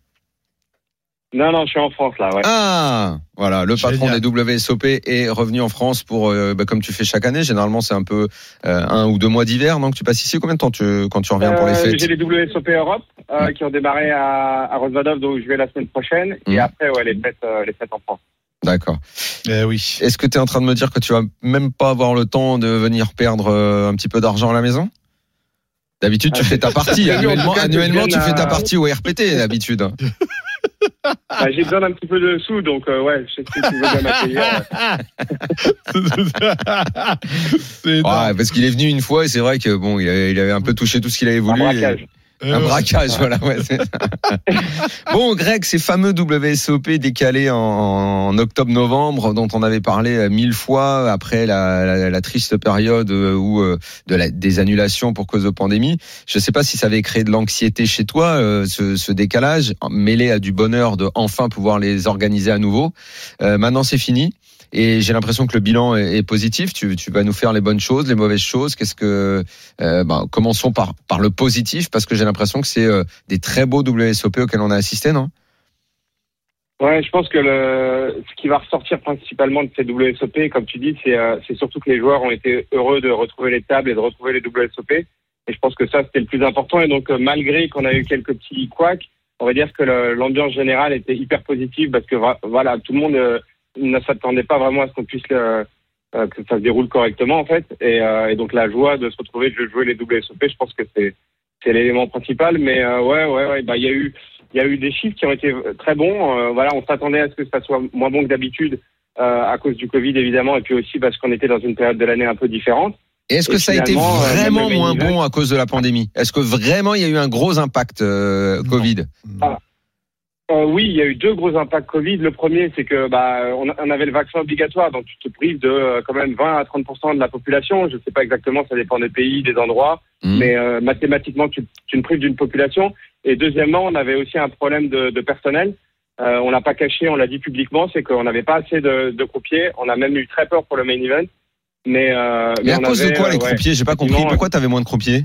Non, non, je suis en France là, ouais. Ah, voilà, le patron Génial. des WSOP est revenu en France pour, euh, bah, comme tu fais chaque année, généralement c'est un peu euh, un ou deux mois d'hiver, donc tu passes ici. Combien de temps tu, quand tu reviens pour les fêtes? J'ai les WSOP Europe euh, qui ont démarré à, à Rosvadov, donc je vais la semaine prochaine. Et après, ouais, les fêtes, euh, les fêtes en France. D'accord. Eh oui. Est-ce que tu es en train de me dire que tu vas même pas avoir le temps de venir perdre euh, un petit peu d'argent à la maison? D'habitude, tu Ah, fais ta partie. Annuellement, tu fais ta partie au RPT, d'habitude. Bah, J'ai besoin d'un petit peu de sous, donc euh, ouais, je sais que tu veux bien m'accueillir. Ouais, parce qu'il est venu une fois et c'est vrai que bon, il avait, il avait un peu touché tout ce qu'il avait Un voulu. braquage. Un ouais. braquage, voilà. Ouais, bon, Greg, ces fameux WSOP décalés en, en octobre-novembre, dont on avait parlé euh, mille fois après la, la- la triste période euh, où euh, de la, des annulations pour cause de pandémie. Je ne sais pas si ça avait créé de l'anxiété chez toi, euh, ce, ce décalage, mêlé à du bonheur de enfin pouvoir les organiser à nouveau. Euh, maintenant, c'est fini. Et j'ai l'impression que le bilan est, positif. Tu, vas nous faire les bonnes choses, les mauvaises choses. Qu'est-ce que euh, ben, commençons par par le positif parce que j'ai l'impression que c'est euh, des très beaux WSOP auxquels on a assisté, non? Ouais, je pense que ce qui va ressortir principalement de ces WSOP, comme tu dis, c'est euh, surtout que les joueurs ont été heureux de retrouver les tables et de retrouver les WSOP. Et je pense que ça, c'était le plus important. Et donc, euh, malgré qu'on a eu quelques petits couacs, on va dire que l'ambiance générale était hyper positive parce que voilà, tout le monde euh, ne s'attendait pas vraiment à ce qu'on puisse le- euh, que ça se déroule correctement en fait. Et, euh, et donc la joie de se retrouver de jouer les WSOP, je pense que c'est c'est l'élément principal. Mais euh, ouais, ouais, ouais, bah il y a eu il y a eu des chiffres qui ont été très bons. Euh, voilà, on s'attendait à ce que ça soit moins bon que d'habitude euh, à cause du Covid évidemment, et puis aussi parce qu'on était dans une période de l'année un peu différente. Et est-ce que Et ça a été vraiment moins bon à cause de la pandémie? Est-ce que vraiment il y a eu un gros impact euh, Mm. Euh, oui, il y a eu deux gros impacts Covid. Le premier, c'est que bah, on, on avait le vaccin obligatoire, donc tu te prives de euh, quand même 20 à 30% de la population. Je ne sais pas exactement, ça dépend des pays, des endroits, Mhm. mais euh, mathématiquement, tu, tu te prives d'une population. Et deuxièmement, on avait aussi un problème de, de personnel. On l'a pas caché, on l'a dit publiquement, c'est qu'on n'avait pas assez de, de croupiers. On a même eu très peur pour le main event. Mais, euh, Mais à on cause de avait, quoi euh, les ouais, croupiers? J'ai pas compris. Pourquoi t'avais moins de croupiers?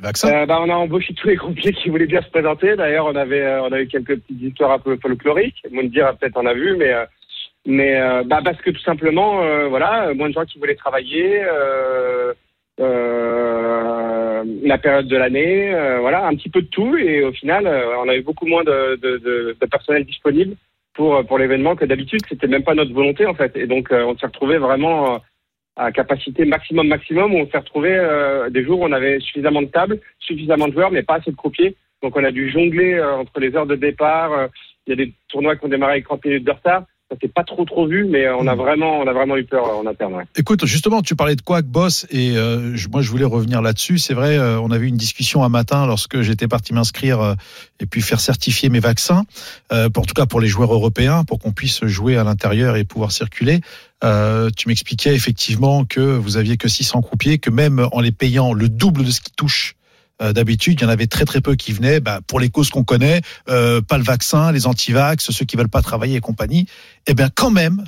Vaccin. euh, bah, on a embauché tous les croupiers qui voulaient bien se présenter. D'ailleurs, on avait, euh, on a eu quelques petites histoires un peu folkloriques. Moundir peut-être en a vu, mais, euh, mais euh, bah, parce que tout simplement, voilà, moins de gens qui voulaient travailler, la période de l'année, voilà, un petit peu de tout. Et au final, on a eu beaucoup moins de, de, de, de personnel disponible pour, pour l'événement que d'habitude. C'était même pas notre volonté, en fait. Et donc, on s'est retrouvé vraiment à capacité maximum maximum où on s'est retrouvé euh, des jours où on avait suffisamment de tables, suffisamment de joueurs mais pas assez de croupiers. Donc on a dû jongler euh, entre les heures de départ. euh, Il y a des tournois qui ont démarré avec 30 minutes de retard. Ça s'est pas trop trop vu mais on a vraiment on a vraiment eu peur euh, en interne. Ouais. Écoute, justement, tu parlais de Quack Boss et euh, moi je voulais revenir là-dessus. C'est vrai, euh, on avait eu une discussion un matin lorsque j'étais parti m'inscrire euh, et puis faire certifier mes vaccins, euh, pour, en tout cas pour les joueurs européens, pour qu'on puisse jouer à l'intérieur et pouvoir circuler. Euh, tu m'expliquais effectivement que vous aviez que 600 croupiers, que même en les payant le double de ce qui touche euh, d'habitude, il y en avait très très peu qui venaient bah, pour les causes qu'on connaît, euh, pas le vaccin, les antivax, ceux qui veulent pas travailler et compagnie. Eh bien quand même,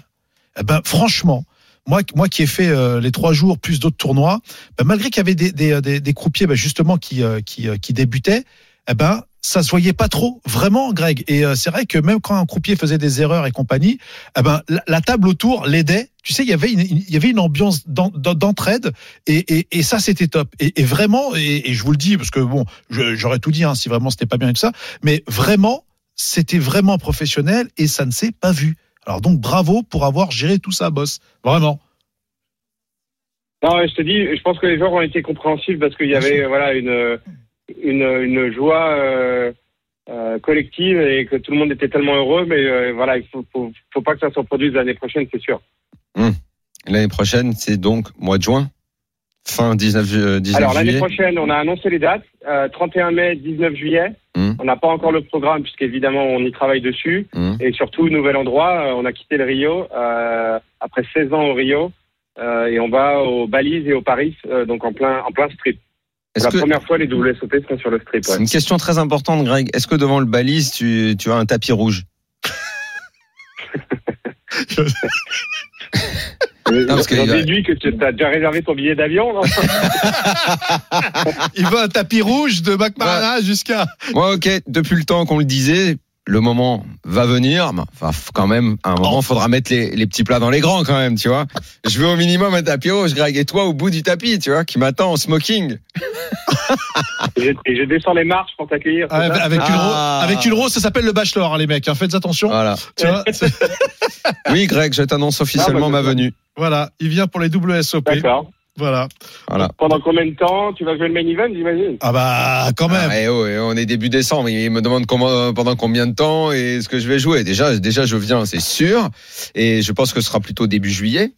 eh ben franchement, moi, moi qui ai fait euh, les trois jours plus d'autres tournois, ben, malgré qu'il y avait des, des, des, croupiers ben, justement qui, euh, qui, euh, qui débutaient, eh ben ça se voyait pas trop, vraiment, Greg. Et euh, c'est vrai que même quand un croupier faisait des erreurs et compagnie, eh ben la, la table autour l'aidait. Tu sais, il y avait une, il y avait une ambiance d'en- d'en- d'entraide et, et, et ça c'était top. Et, et vraiment, et, et je vous le dis parce que bon, j'aurais tout dit hein, si vraiment c'était pas bien et tout ça, mais vraiment c'était vraiment professionnel et ça ne s'est pas vu. Alors donc bravo pour avoir géré tout ça, boss. Vraiment. Non, je te dis, je pense que les joueurs ont été compréhensifs parce qu'il y avait euh, voilà une une, une joie euh, euh, collective et que tout le monde était tellement heureux. Mais euh, voilà, il faut, faut faut pas que ça se reproduise l'année prochaine, c'est sûr. L'année prochaine, c'est donc mois de juin, fin 19, ju- 19 Alors l'année prochaine, on a annoncé les dates. Euh, 31 mai, 19 juillet. Hmm. On n'a pas encore le programme puisqu'évidemment on y travaille dessus. Hum. Et surtout, nouvel endroit, on a quitté le Rio après 16 ans au Rio. et on va au Balize et au Paris, donc en plein, en plein strip. C'est Est-ce la que première fois les WSOP seront sur le strip. c'est Ouais. une question très importante, Greg. Est-ce que devant le balise, tu, tu as un tapis rouge parce que J'en il va- déduis que tu as déjà réservé ton billet d'avion, non Il veut un tapis rouge de McMahon jusqu'à. Moi, ok, depuis le temps qu'on le disait, le moment va venir. mais Enfin, quand même, à un moment, Oh. faudra mettre les, les petits plats dans les grands, quand même, tu vois. Je veux au minimum un tapis rouge, Greg, et toi au bout du tapis, tu vois, qui m'attend en smoking. et, je, et je descends les marches pour t'accueillir. Avec, Ah. rose, avec une rose, ça s'appelle le bachelor, hein, les mecs. hein. Faites attention. Voilà. Tu vois, Oui, Greg, je t'annonce officiellement Ah, bah, ma venue. voilà, il vient pour les WSOP. D'accord. Voilà. Voilà. Pendant combien de temps tu vas jouer le main event, j'imagine? Ah bah quand même. Ah, eh oh, eh, on est début décembre. Il me demande comment, pendant combien de temps et ce que je vais jouer. Déjà, déjà, je viens, c'est sûr. Et je pense que ce sera plutôt début juillet.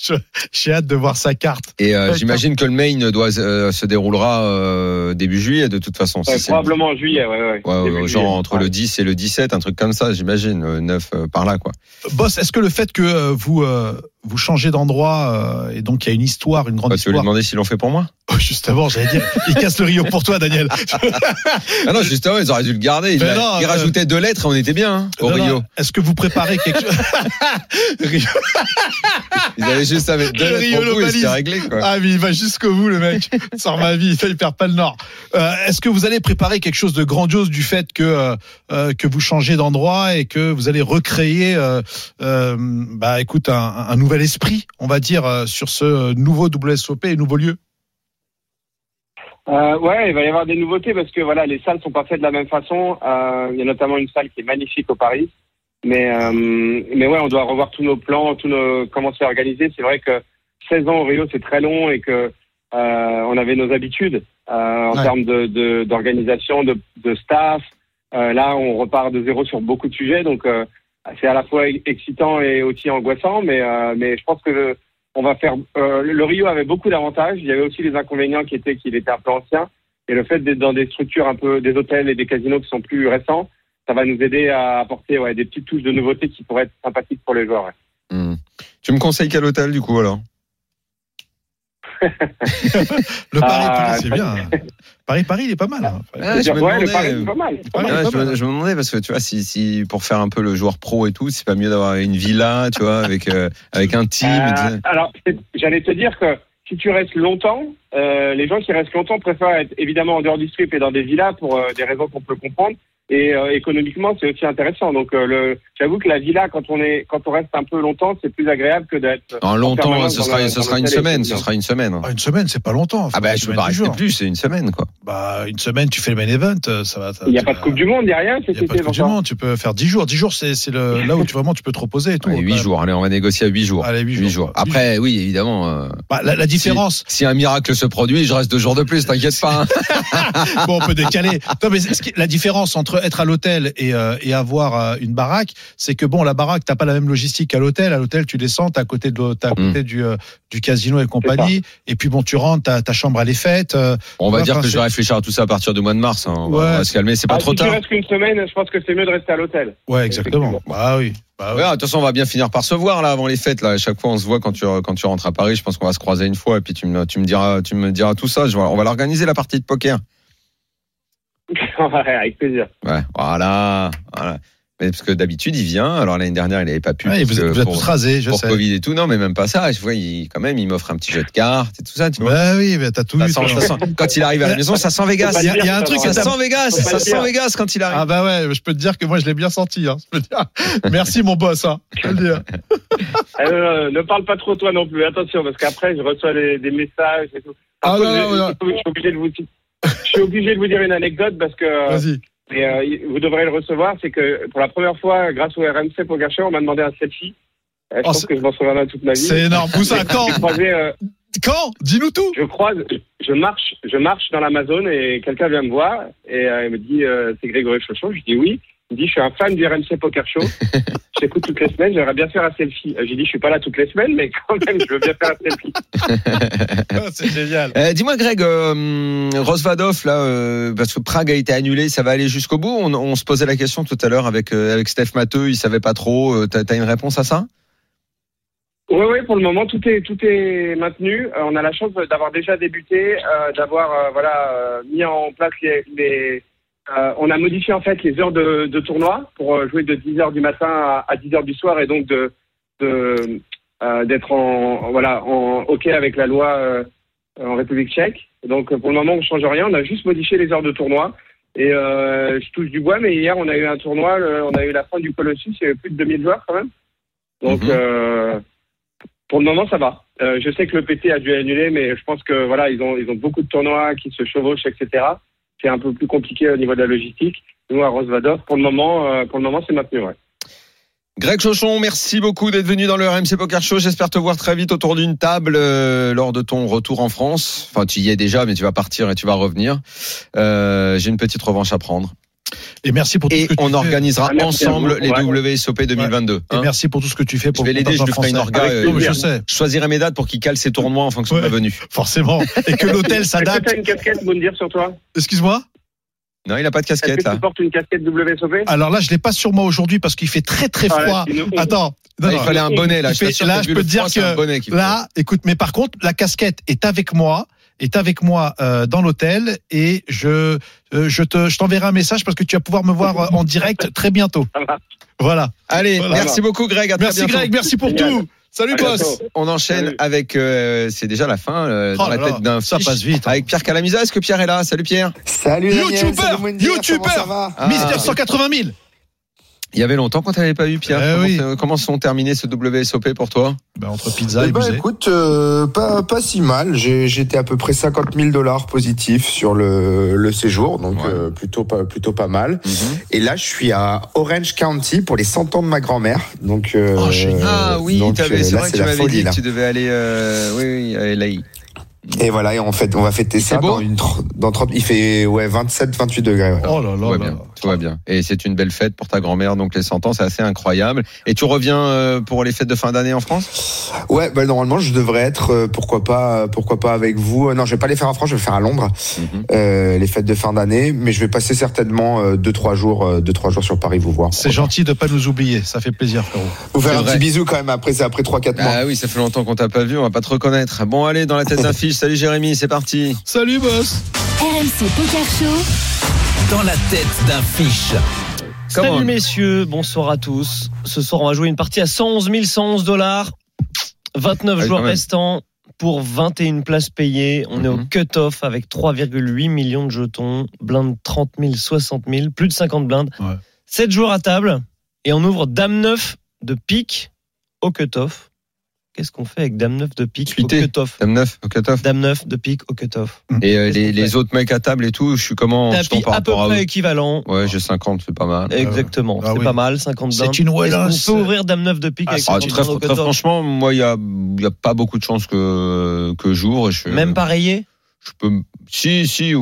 J'ai hâte de voir sa carte. Et euh, j'imagine que le main doit euh, se déroulera euh, début juillet de toute façon. Ouais, Si Probablement en juillet, ouais, ouais. Ouais, Début ouais, juillet. genre entre Ouais. le 10 et le 17, un truc comme ça, j'imagine, euh, 9 euh, par là, quoi. Boss, est-ce que le fait que euh, vous euh, vous changez d'endroit euh, et donc il y a une histoire, une grande histoire. Demander s'ils l'ont fait pour moi Oh, justement, j'allais dire, il casse le Rio pour toi, Daniel. Ah non, justement, ils auraient dû le garder. Non, ils euh, rajoutaient deux lettres et on était bien hein, au Non, Rio. Est-ce que vous préparez quelque chose Rio- Ils avaient juste à mettre deux Le lettres Rio au bout et réglé, quoi. Ah, mais il va jusqu'au bout, le mec. Sort ma vie, il perd pas le nord. Euh, Est-ce que vous allez préparer quelque chose de grandiose du fait que euh, que vous changez d'endroit et que vous allez recréer, bah, écoute, un, un nouvel esprit, on va dire, sur ce nouveau WSOP et nouveau lieu? Euh, ouais, il va y avoir des nouveautés parce que voilà, les salles sont pas faites de la même façon. Euh, il y a notamment une salle qui est magnifique au Paris. Mais euh, mais ouais, on doit revoir tous nos plans, tous nos comment c'est organisé. C'est vrai que 16 ans au Rio, c'est très long et que euh, on avait nos habitudes euh, en Ouais. termes de d'organisation, de, de, staff. Là, on repart de zéro sur beaucoup de sujets, donc c'est à la fois excitant et aussi angoissant. Mais mais je pense que on va faire. euh, le Rio avait beaucoup d'avantages. Il y avait aussi les inconvénients qui étaient qu'il était un peu ancien. Et le fait d'être dans des structures un peu des hôtels et des casinos qui sont plus récents, ça va nous aider à apporter ouais, des petites touches de nouveauté qui pourraient être sympathiques pour les joueurs. ouais. Hmm. Tu me conseilles quel hôtel du coup alors? Le Paris, Ah, Paris, c'est bien. Paris, Paris, il est pas mal. hein. Ouais, je me ouais, le demandais, Paris, c'est pas mal. Paris, il est Ouais, pas je, me, mal. je me demandais parce que tu vois si, si pour faire un peu le joueur pro et tout, c'est pas mieux d'avoir une villa, tu vois, avec euh, avec un team. Euh, alors, j'allais te dire que si tu restes longtemps, euh, les gens qui restent longtemps préfèrent être évidemment en dehors du strip et dans des villas pour euh, des raisons qu'on peut comprendre. Et euh, économiquement, c'est aussi intéressant. Donc, euh, le, j'avoue que la villa, quand on est, quand on reste un peu longtemps, c'est plus agréable que d'être. En longtemps, ce sera, ce sera une semaine, ce sera une semaine. Ah, une semaine, c'est pas longtemps. Ah bah je peux pas rester plus. plus, c'est une semaine quoi. Bah, une semaine, tu fais le main event, ça va. Il n'y a pas de Coupe du Monde, il n'y a rien. Il C'est n'y a pas de Coupe du. Monde, tu peux faire 10 jours. 10 jours, c'est c'est le, là où tu, vraiment tu peux te reposer et tout. Ouais, quand huit même. jours, allez, on va négocier à 8 jours. Allez, huit Huit jours. jours. Après, oui, évidemment. euh, Bah, la, la différence, si un miracle se produit, je reste deux jours de plus, t'inquiète pas. hein. bon, on peut décaler. Non, mais ce qui- la différence entre être à l'hôtel et, euh, et avoir euh, une baraque, c'est que bon, la baraque, t'as pas la même logistique qu'à l'hôtel. À l'hôtel, tu descends, t'es à côté de, t'es à Mm. du, euh, du casino et compagnie. Et puis bon, tu rentres, ta, ta chambre elle est faite. euh, On va dire que je vais réfléchir à tout ça à partir du mois de mars. hein. On, va, Ouais. on va se calmer, c'est pas Ah, trop si tu tard. restes qu'une semaine, je pense que c'est mieux de rester à l'hôtel. ouais, exactement. Bah oui. Bah. Ouais, de toute façon, on va bien finir par se voir là avant les fêtes. Là, à chaque fois, on se voit quand tu quand tu rentres à Paris. Je pense qu'on va se croiser une fois et puis tu me tu me diras tu me diras tout ça. Je on va l'organiser la partie de poker. Ouais, Avec plaisir. Ouais, voilà, voilà. Mais parce que d'habitude, il vient. Alors l'année dernière, il avait pas pu. Ouais, vous, que vous êtes pour, tous rasés, je pour sais. Covid et tout. Non, mais même pas ça. Je vois, il, quand même, il m'offre un petit jeu de cartes et tout ça. Tu vois. Bah oui, mais t'as tout Ça vu. sent- toi. ça sent- quand il arrive à la maison, ça sent Vegas. Il y a, il y a un truc Ça sent Vegas, ça sent. Vegas quand il arrive. Ah bah ouais, je peux te dire que moi je l'ai bien senti. Hein. Je peux te dire. Merci mon boss. Hein. Je peux le dire. Euh, ne parle pas trop toi non plus, attention, parce qu'après je reçois des, des messages et tout. Ah, non, non, non. je suis obligé de vous, je suis obligé de vous dire une anecdote parce que Vas-y. Et, euh, vous devrez le recevoir. C'est que pour la première fois, grâce au RMC Poker Show, on m'a demandé un selfie. Euh, je Oh, pense que je m'en souviendrai toute ma vie. C'est énorme. J'ai croisé, euh, Quand? Dis-nous tout. je croise, je marche, je marche dans l'Amazon et quelqu'un vient me voir et euh, il me dit euh, c'est Grégory Chauchon. Je dis oui. Il me dit je suis un fan du RMC Poker Show. je t'écoute toutes les semaines. J'aimerais bien faire un selfie. Euh, J'ai dit je suis pas là toutes les semaines, mais quand même je veux bien faire un selfie. Ah, C'est génial. Euh, Dis-moi, Greg, euh, Rosvadov, là, euh, parce que Prague a été annulé, ça va aller jusqu'au bout? On, on se posait la question tout à l'heure avec euh, avec Steph Matteux, il savait pas trop. T'as as une réponse à ça? Oui, oui, pour le moment, tout est tout est maintenu. Euh, on a la chance d'avoir déjà débuté, euh, d'avoir euh, voilà euh, mis en place les. les euh, on a modifié en fait les heures de, de tournoi pour euh, jouer de 10 heures du matin à, à 10 heures du soir et donc de de euh, d'être en, voilà en OK avec la loi euh, en République tchèque. Donc pour le moment, on change rien. On a juste modifié les heures de tournoi. Et je touche du bois, mais hier on a eu un tournoi, le- on a eu la fin du Colossus, il y avait plus de 2000 joueurs quand même. Donc Mhm. pour le moment, ça va. Je sais que le PT a dû annuler, mais je pense que voilà, ils ont ils ont beaucoup de tournois qui se chevauchent, etc. C'est un peu plus compliqué au niveau de la logistique. Nous à Rosvadov, pour le moment, euh, pour le moment, c'est maintenu. Ouais. Greg Chauchon, merci beaucoup d'être venu dans le RMC Poker Show. J'espère te voir très vite autour d'une table euh, lors de ton retour en France. Enfin, tu y es déjà, mais tu vas partir et tu vas revenir. Euh, J'ai une petite revanche à prendre. Et merci pour tout Et ce que tu on fais. organisera Ah, ensemble vous. les Ouais. WSOP 2022. Et hein. merci pour tout ce que tu fais pour Je vais l'aider, je lui ferai une orga. euh, Non, mais je sais, Je choisirai mes dates pour qu'il cale ses tournois en fonction de la venue. forcément. Et que l'hôtel Est-ce que s'adapte. tu as une casquette, Moundir, sur toi? Excuse-moi? Non, il a pas de Est-ce casquette que là. tu portes une casquette WSOP Alors là, je l'ai pas sur moi aujourd'hui parce qu'il fait très très Ah, là, froid. Attends. Non, Ah, il fallait un bonnet là. Je là, je peux te dire froid, c'est un que. Là, écoute, mais par contre, la casquette est avec moi, est avec moi euh, dans l'hôtel et je euh, je te je t'enverrai un message parce que tu vas pouvoir me voir euh, en direct très bientôt. Ça va. Voilà. Allez, Voilà. merci beaucoup Greg. À très Merci bientôt. Greg, merci pour Génial. tout. Salut boss. On enchaîne Salut. avec. euh, c'est déjà la fin euh, dans Oh la tête d'un ça fiche. passe vite. Avec Pierre Calamisa. Est-ce que Pierre est là? Salut Pierre. Salut Daniel, YouTuber, Moundir, YouTuber. Ah. Mister 180 000. Il y avait longtemps qu'on t'avait pas eu Pierre. Eh comment, oui. comment sont terminés ce WSOP pour toi? Ben, entre pizza Eh et ben, musée. écoute, euh, pas, pas si mal. J'ai- J'étais à peu près 50 000 dollars positifs sur le, le séjour, donc Ouais. euh, plutôt, pas, plutôt pas mal. Mhm. Et là, je suis à Orange County pour les 100 ans de ma grand-mère. Donc, euh, Oh, génial. Ah oui, euh, c'est vrai que tu la m'avais folie, dit là. que tu devais aller. euh, oui, oui, à LA. Et voilà, et en fait, on va fêter ça beau dans une dans 30 il fait ouais 27 28 degrés. ouais. Oh là Tout là va là. bien, tout va bien. Et c'est une belle fête pour ta grand-mère, donc les 100 ans, c'est assez incroyable. Et tu reviens euh, pour les fêtes de fin d'année en France? Ouais, bah normalement je devrais être euh, pourquoi pas pourquoi pas avec vous. Euh, Non, je vais pas les faire en France, je vais les faire à Londres Mhm. euh, les fêtes de fin d'année, mais je vais passer certainement euh, deux trois jours euh, deux trois jours sur Paris vous voir. C'est gentil de pas nous oublier, ça fait plaisir, frérot. Vous faire un vrai. petit bisou quand même après c'est après 3 4 mois. Ah oui, ça fait longtemps qu'on t'a pas vu, on va pas te reconnaître. Bon, allez, dans la tête Salut Jérémy, c'est parti. Salut, boss. RMC Poker Show. Dans la tête d'un fiche. Salut messieurs, bonsoir à tous. Ce soir, on va jouer une partie à 111 111 dollars. 29 Ah joueurs restants pour 21 places payées. On est au Mhm. cut-off avec 3,8 millions de jetons. Blinde 30 000, 60 000, plus de 50 blindes. Ouais. 7 joueurs à table et on ouvre Dame 9 de pique au cut-off. Qu'est-ce qu'on fait avec Dame 9 de pique au cut-off Dame 9 au cut-off. Dame 9 de pique au cut-off. Et euh, les, autres mecs à table et tout, je suis comment Tapis par à peu à près équivalent. Ouais, j'ai 50, c'est pas mal. Exactement, Ah c'est oui. pas mal, 50 C'est une Wellens. qu'on peut ouvrir Dame 9 de pique Ah, avec Ah, 50 très, au très cut-off franchement, moi, il y a, il y a pas beaucoup de chances que que j'ouvre. Je, Même pareillé Je peux. Si, si.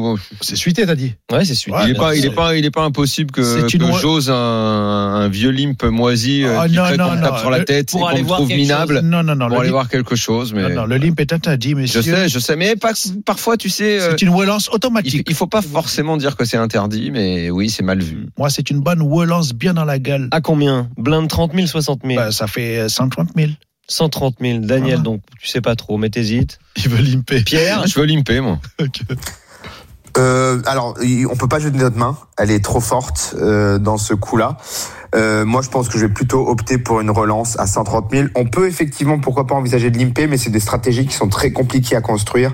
C'est suité, t'as dit. Ouais, c'est Ouais, il est mais pas, il est pas, il est pas impossible que, que une- j'ose un, un vieux limp moisi euh, Ah, qui non, qu'on non, tape non. sur la Le- tête pour et qu'on aller voir trouve minable Non, non, non. pour le aller limp- voir quelque chose. Mais non, non, le limp est interdit, je messieurs. sais, je sais, mais par- parfois, tu sais, euh, C'est une il, automatique. il faut pas forcément dire que c'est interdit, mais oui, c'est mal vu. Moi, c'est une bonne Wellens bien dans la gueule. À combien? Blinde 30 000, 60 000 Bah, ça fait 130 000. 130 000. Daniel, Voilà. donc tu sais pas trop, mais t'hésites. Il veut limper. Pierre Je veux limper, moi. Euh, alors, on peut pas jeter notre main. Elle est trop forte euh, dans ce coup-là. Euh, moi, je pense que je vais plutôt opter pour une relance à 130 000. On peut effectivement, pourquoi pas, envisager de limper, mais c'est des stratégies qui sont très compliquées à construire.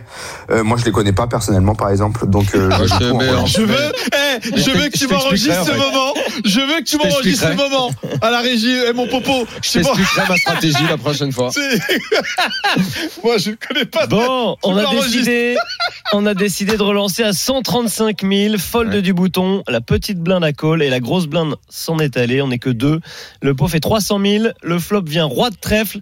Euh, moi, je les connais pas personnellement, par exemple. Donc, euh, je en- Je veux, eh, je veux que tu m'enregistres ce moment. Je veux que tu m'enregistres ce moment. À la régie, eh, mon popo. Je t'expliquerai ma stratégie la prochaine fois. Moi, je ne connais pas. Bon, on a décidé, on a décidé de relancer à 135 000, fold Ouais. du bouton, la petite blinde à call et la grosse blinde s'en est allée. On n'est que deux. Le pot fait 300 000. Le flop vient roi de trèfle,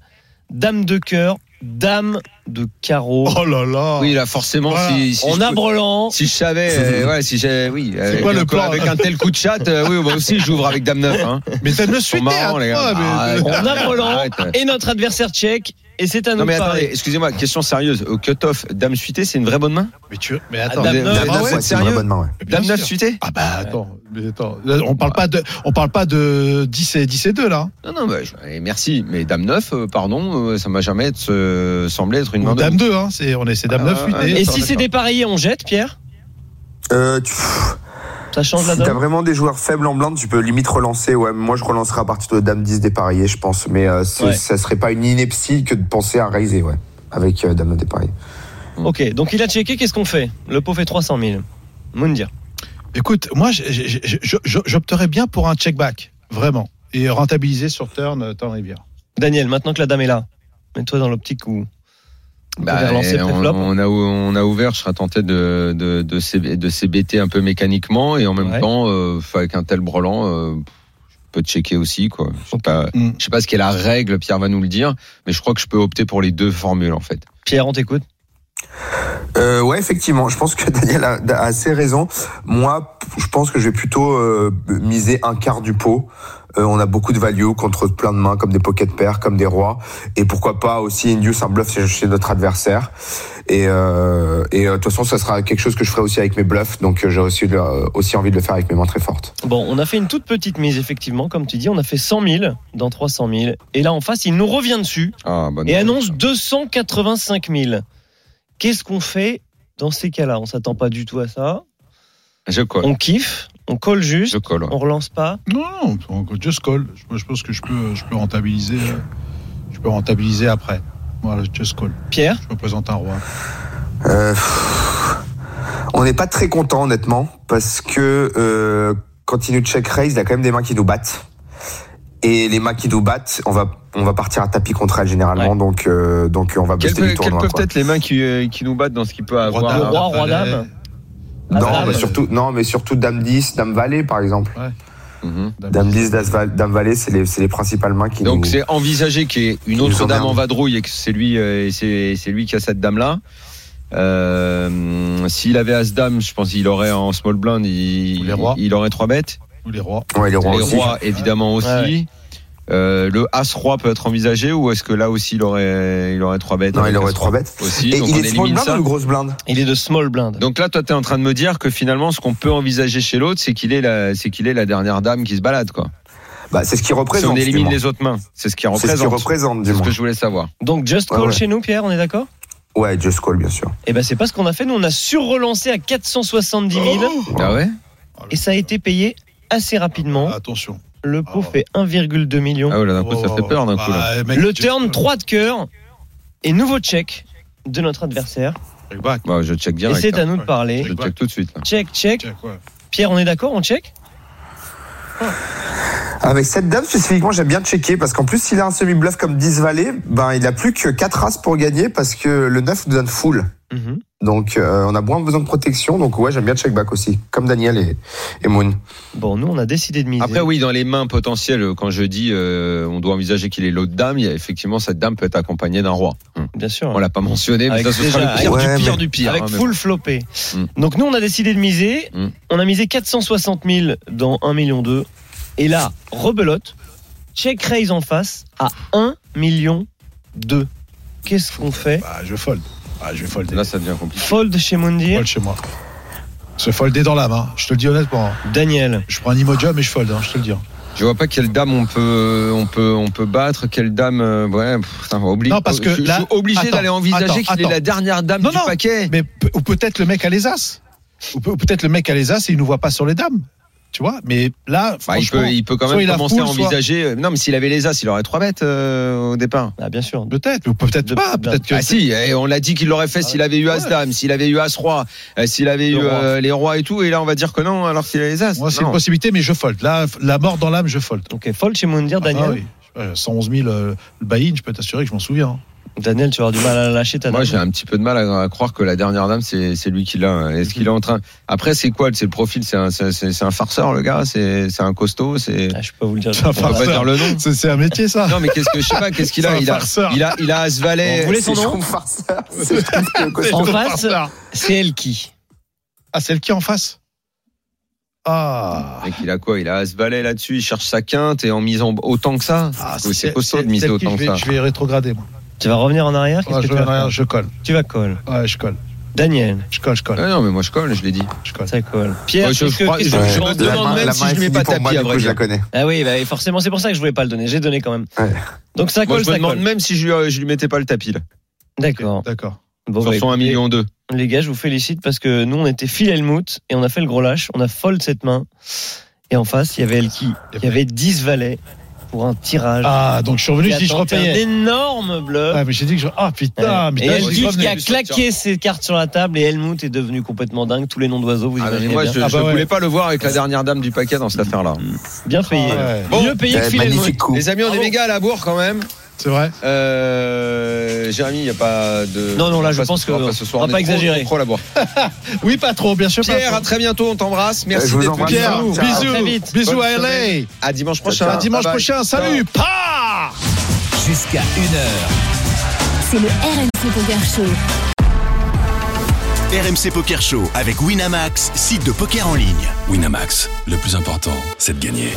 dame de cœur, dame de carreau. Oh là là. Oui, là, forcément, Voilà. si, si on a peux- brelan. Si je savais, euh, ouais, si j'ai, oui, avec, quoi le un- plan avec un tel coup de chat, euh, oui, moi aussi j'ouvre avec Dame 9. Hein. Mais Ils sont suité à marrants, les gars. mais- Arrête, On a arrête, brelan arrête. et notre adversaire tchèque. Et c'est à nous Non mais attendez, excusez-moi, question sérieuse. Au cut-off, Dame suitée, c'est une vraie bonne main Mais tu, mais attends. Dame Dame neuf, êtes ouais, c'est une vraie sérieux bonne main, ouais. Dame 9 sûr. suitée Ah bah attends, mais attends. Là, on parle pas de, on parle pas de 10 et 10 et 2 là. Non, non, bah, je- merci. Mais Dame 9, euh, pardon, euh, ça m'a jamais être, euh, semblé être une main Dame 2 hein, c'est on est c'est Dame Ah, 9 ouais, suité. ouais. Et si c'est dépareillé, on jette, Pierre? Euh, tu- Ça change la si t'as donne vraiment des joueurs faibles en blinde, tu peux limite relancer. Ouais, moi, je relancerai à partir de Dame 10 dépareillé, je pense. Mais euh, Ouais. ça serait pas une ineptie que de penser à raiser, ouais. Avec euh, Dame 9 dépareillé. Ok, donc il a checké, qu'est-ce qu'on fait? Le pot fait 300 000. Moundir. Écoute, moi j'opterais bien pour un check back, vraiment, et rentabiliser sur turn euh, temps rivière. Daniel, maintenant que la dame est là, mets-toi dans l'optique où on Bah, on, a, on a ouvert, je serais tenté de, de, de, de CBT un peu mécaniquement et en même Ouais. temps, euh, avec un tel brelan, euh, je peux checker aussi. Quoi. Je sais pas, Mm. sais pas ce qu'est la règle, Pierre va nous le dire, mais je crois que je peux opter pour les deux formules en fait. Pierre, on t'écoute. Euh, ouais, effectivement, je pense que Daniel a, a assez raison. Moi, je pense que je vais plutôt euh, miser un quart du pot. Euh, on a beaucoup de value contre plein de mains, comme des pocket pairs, comme des rois, et pourquoi pas aussi induce un bluff chez, notre adversaire. Et, euh, et euh, de toute façon, ça sera quelque chose que je ferai aussi avec mes bluffs, donc euh, j'ai aussi, euh, aussi envie de le faire avec mes mains très fortes. Bon, on a fait une toute petite mise, effectivement, comme tu dis. On a fait 100 000 dans 300 000. Et là, en face, il nous revient dessus Ah, bonne et annonce 285 000. Qu'est-ce qu'on fait dans ces cas-là? On s'attend pas du tout à ça. Je colle. On kiffe, on colle juste, ouais. on relance pas. Non, non, on- just call. Je, je pense que je peux, je peux rentabiliser, euh, je peux rentabiliser après. Voilà, just call. Pierre Je me présente un roi. Euh, on n'est pas très content honnêtement parce que euh, quand il nous check raise, il y a quand même des mains qui nous battent. Et les mains qui nous battent, on va on va partir à tapis contre elles généralement, Ouais. donc euh, donc on va Quelles, buster du peuvent- quelles tournoi. peuvent quoi. être les mains qui, qui nous battent dans ce qu'il peut avoir Roi roi, roi, dame. Non, Ah, mais dame. surtout non, mais surtout dame 10, dame valet par exemple. Mhm. Dame 10, dame val- dame valet, c'est les c'est les principales mains qui Donc nous c'est envisagé qu'il y ait une autre dame en vadrouille et que c'est lui, euh, et c'est c'est lui qui a cette dame là. Euh, S'il avait As-Dame, je pense qu'il aurait en small blind, il, Les rois. il aurait trois bêtes. Ou les rois. Ouais, les rois les aussi. rois, évidemment aussi. Ouais. Euh, le As-Roi peut être envisagé ou est-ce que là aussi il aurait, il aurait trois bêtes Non, il aurait As-Roi trois bêtes. Aussi, Et donc il on est small élimine blind ça. ou grosse blinde Il est de small blind. Donc là, toi, tu es en train de me dire que finalement, ce qu'on peut envisager chez l'autre, c'est qu'il est la, c'est qu'il est la dernière dame qui se balade, quoi. Bah, c'est ce qu'il Si représente. on élimine les autres mains, c'est ce C'est ce qu'il représente. représente, du C'est ce que je voulais savoir. Donc just call ouais. chez nous, Pierre, on est d'accord? Ouais, just call, bien sûr. Eh ben c'est pas ce qu'on a fait. Nous, on a sur-relancé à 470 000 Ah ouais? Et ça a été payé assez rapidement. Attention. Le pot Ah. fait 1,2 million. Ah ouais, là, d'un coup, ça fait peur d'un coup. Là. Bah, mec, Le tu- turn 3 de cœur et nouveau check de notre adversaire. Check back. Bah, je check Et direct. c'est hein. à nous de parler. Je check tout de suite. Là. Check, check. Check, ouais. Pierre, on est d'accord On check? Avec cette dame spécifiquement, j'aime bien checker parce qu'en plus, s'il a un semi-bluff comme 10 valets, ben, il a plus que 4 as pour gagner parce que le 9 nous donne full. Mhm. Donc, euh, on a moins besoin de protection. Donc, ouais, j'aime bien check back aussi. Comme Daniel et, et Moon. Bon, nous, on a décidé de miser. Après, oui, dans les mains potentielles, quand je dis euh, on doit envisager qu'il est l'autre dame, il y a effectivement cette dame peut être accompagnée d'un roi. Hum. Bien sûr. On l'a pas mentionné, mais Avec ça ce déjà- sera le pire Ouais, du pire mais- du pire. avec hein, mais full flopé. Mm. Donc nous, on a décidé de miser. Mm. On a misé 460 000 dans 1 million 2. Et là, rebelote, check raise en face à 1 million 2. Qu'est-ce qu'on fait? Bah, je fold. Ah, je vais folder. Là, ça devient compliqué. Fold chez Moundir. Fold chez moi. Je folder dans la main. Je te le dis honnêtement. Daniel. Je prends un Imoja, mais je fold, hein, je te le dis. Je vois pas quelle dame on peut, on peut, on peut battre. Quelle dame, euh, ouais, putain, obligé. Non, parce que je, suis obligé d'aller envisager qu'il est la dernière dame Non, du non, paquet. Mais ou peut-être le mec a les as. Ou peut- ou peut-être le mec a les as et il nous voit pas sur les dames. Tu vois Mais là, Bah, il peut, il peut quand même commencer à soit- envisager. euh, Non, mais s'il avait les as, il aurait trois bêtes euh, au départ. Ah, bien sûr. Peut-être, ou peut-être pas. Peut-être que. Ah si, eh, on l'a dit qu'il l'aurait fait s'il avait eu as dame, s'il avait eu as roi, euh, s'il avait eu euh, les rois et tout. Et là, on va dire que non, alors qu'il a les as. Moi, c'est une possibilité, mais je fold. Là, la mort dans l'âme, je fold. Ok, fold chez Moundir, Ah, Daniel. oui. Euh, 111 000 euh, le buy-in, je peux t'assurer que je m'en souviens. Hein. Daniel, tu vas avoir du mal à lâcher ta dame. Moi, j'ai un petit peu de mal à, à croire que la dernière dame, c'est c'est lui qui l'a. Est-ce qu'il est en train Après, c'est quoi? C'est le profil C'est un, c'est c'est- c'est un farceur, le gars? C'est c'est un costaud? C'est. Ah, je peux vous le dire. C'est un On peut pas farceur. dire le nom. C'est c'est un métier, ça. Non, mais qu'est-ce que je sais pas Qu'est-ce qu'il C'est a un Il a, farceur. il a, il a as valet. Vous voulez son C'est nom? farceur. C'est que- que- En C'est face, c'est elle qui? Ah, celle qui est en face? Ah. Et qu'il a quoi? Il a as valet là-dessus. Il cherche sa quinte et en misant autant que ça? Ah, c'est costaud de miser qui autant je que vais, ça. je vais rétrograder, moi. Tu vas revenir en arrière Qu'est-ce Ouais, que je, tu vas en arrière, je colle. Tu vas call. Ouais, je colle. Daniel, Je colle, je colle. Ah non, mais moi je colle, je l'ai dit. Je colle. ça colle. Pierre, Ouais, je- je crois- que je- je me de- demande même si je lui mets pas pour tapis, moi, à coup, je la connais. Ah oui, bah, forcément, c'est pour ça que je voulais pas le donner. J'ai donné quand même. Ouais. Donc ça Moi, colle, je me ça demande colle. même si je lui, je lui mettais pas le tapis là. D'accord. D'accord. Bon, Sur bah, son 1 écoutez, million 2. Les gars, je vous félicite parce que nous, on était fil Helmut et on a fait le gros lâche. On a fold cette main. Et en face, il y avait Elki. Il y avait 10 valets pour un tirage. Ah, donc je suis revenu, qui je tenté un repayais. énorme bluff. Ouais, mais j'ai dit que je. Ah, putain, mais et putain, dis qui a claqué ses cartes sur la table et Helmut est devenu complètement dingue. Tous les noms d'oiseaux, vous Ah, imaginez moi, bien. je, Ah, je bah ouais. voulais pas le voir avec la dernière dame du paquet dans cette affaire-là. Bien payé. Ah, ouais. Bon. Mieux payé que Eh, Phil Magnifique Helmut. coup. Les amis, on est méga à la bourre quand même. C'est vrai. Euh, Jérémy, il n'y a pas de. Non, non, là, je pense ce soir, que- pas ce soir, on va pas trop- exagérer. Trop bourre. Oui, pas trop, bien sûr. pas Pierre, trop. à très bientôt, on t'embrasse. Merci vous d'être. Pierre, Ciao. bisous. Très vite. Bisous Bonne à LA. semaine. À dimanche prochain. À dimanche Bye bye. prochain. Salut. Pa Jusqu'à 1h. C'est le RMC Poker Show. RMC Poker Show avec Winamax, site de poker en ligne. Winamax, le plus important, c'est de gagner.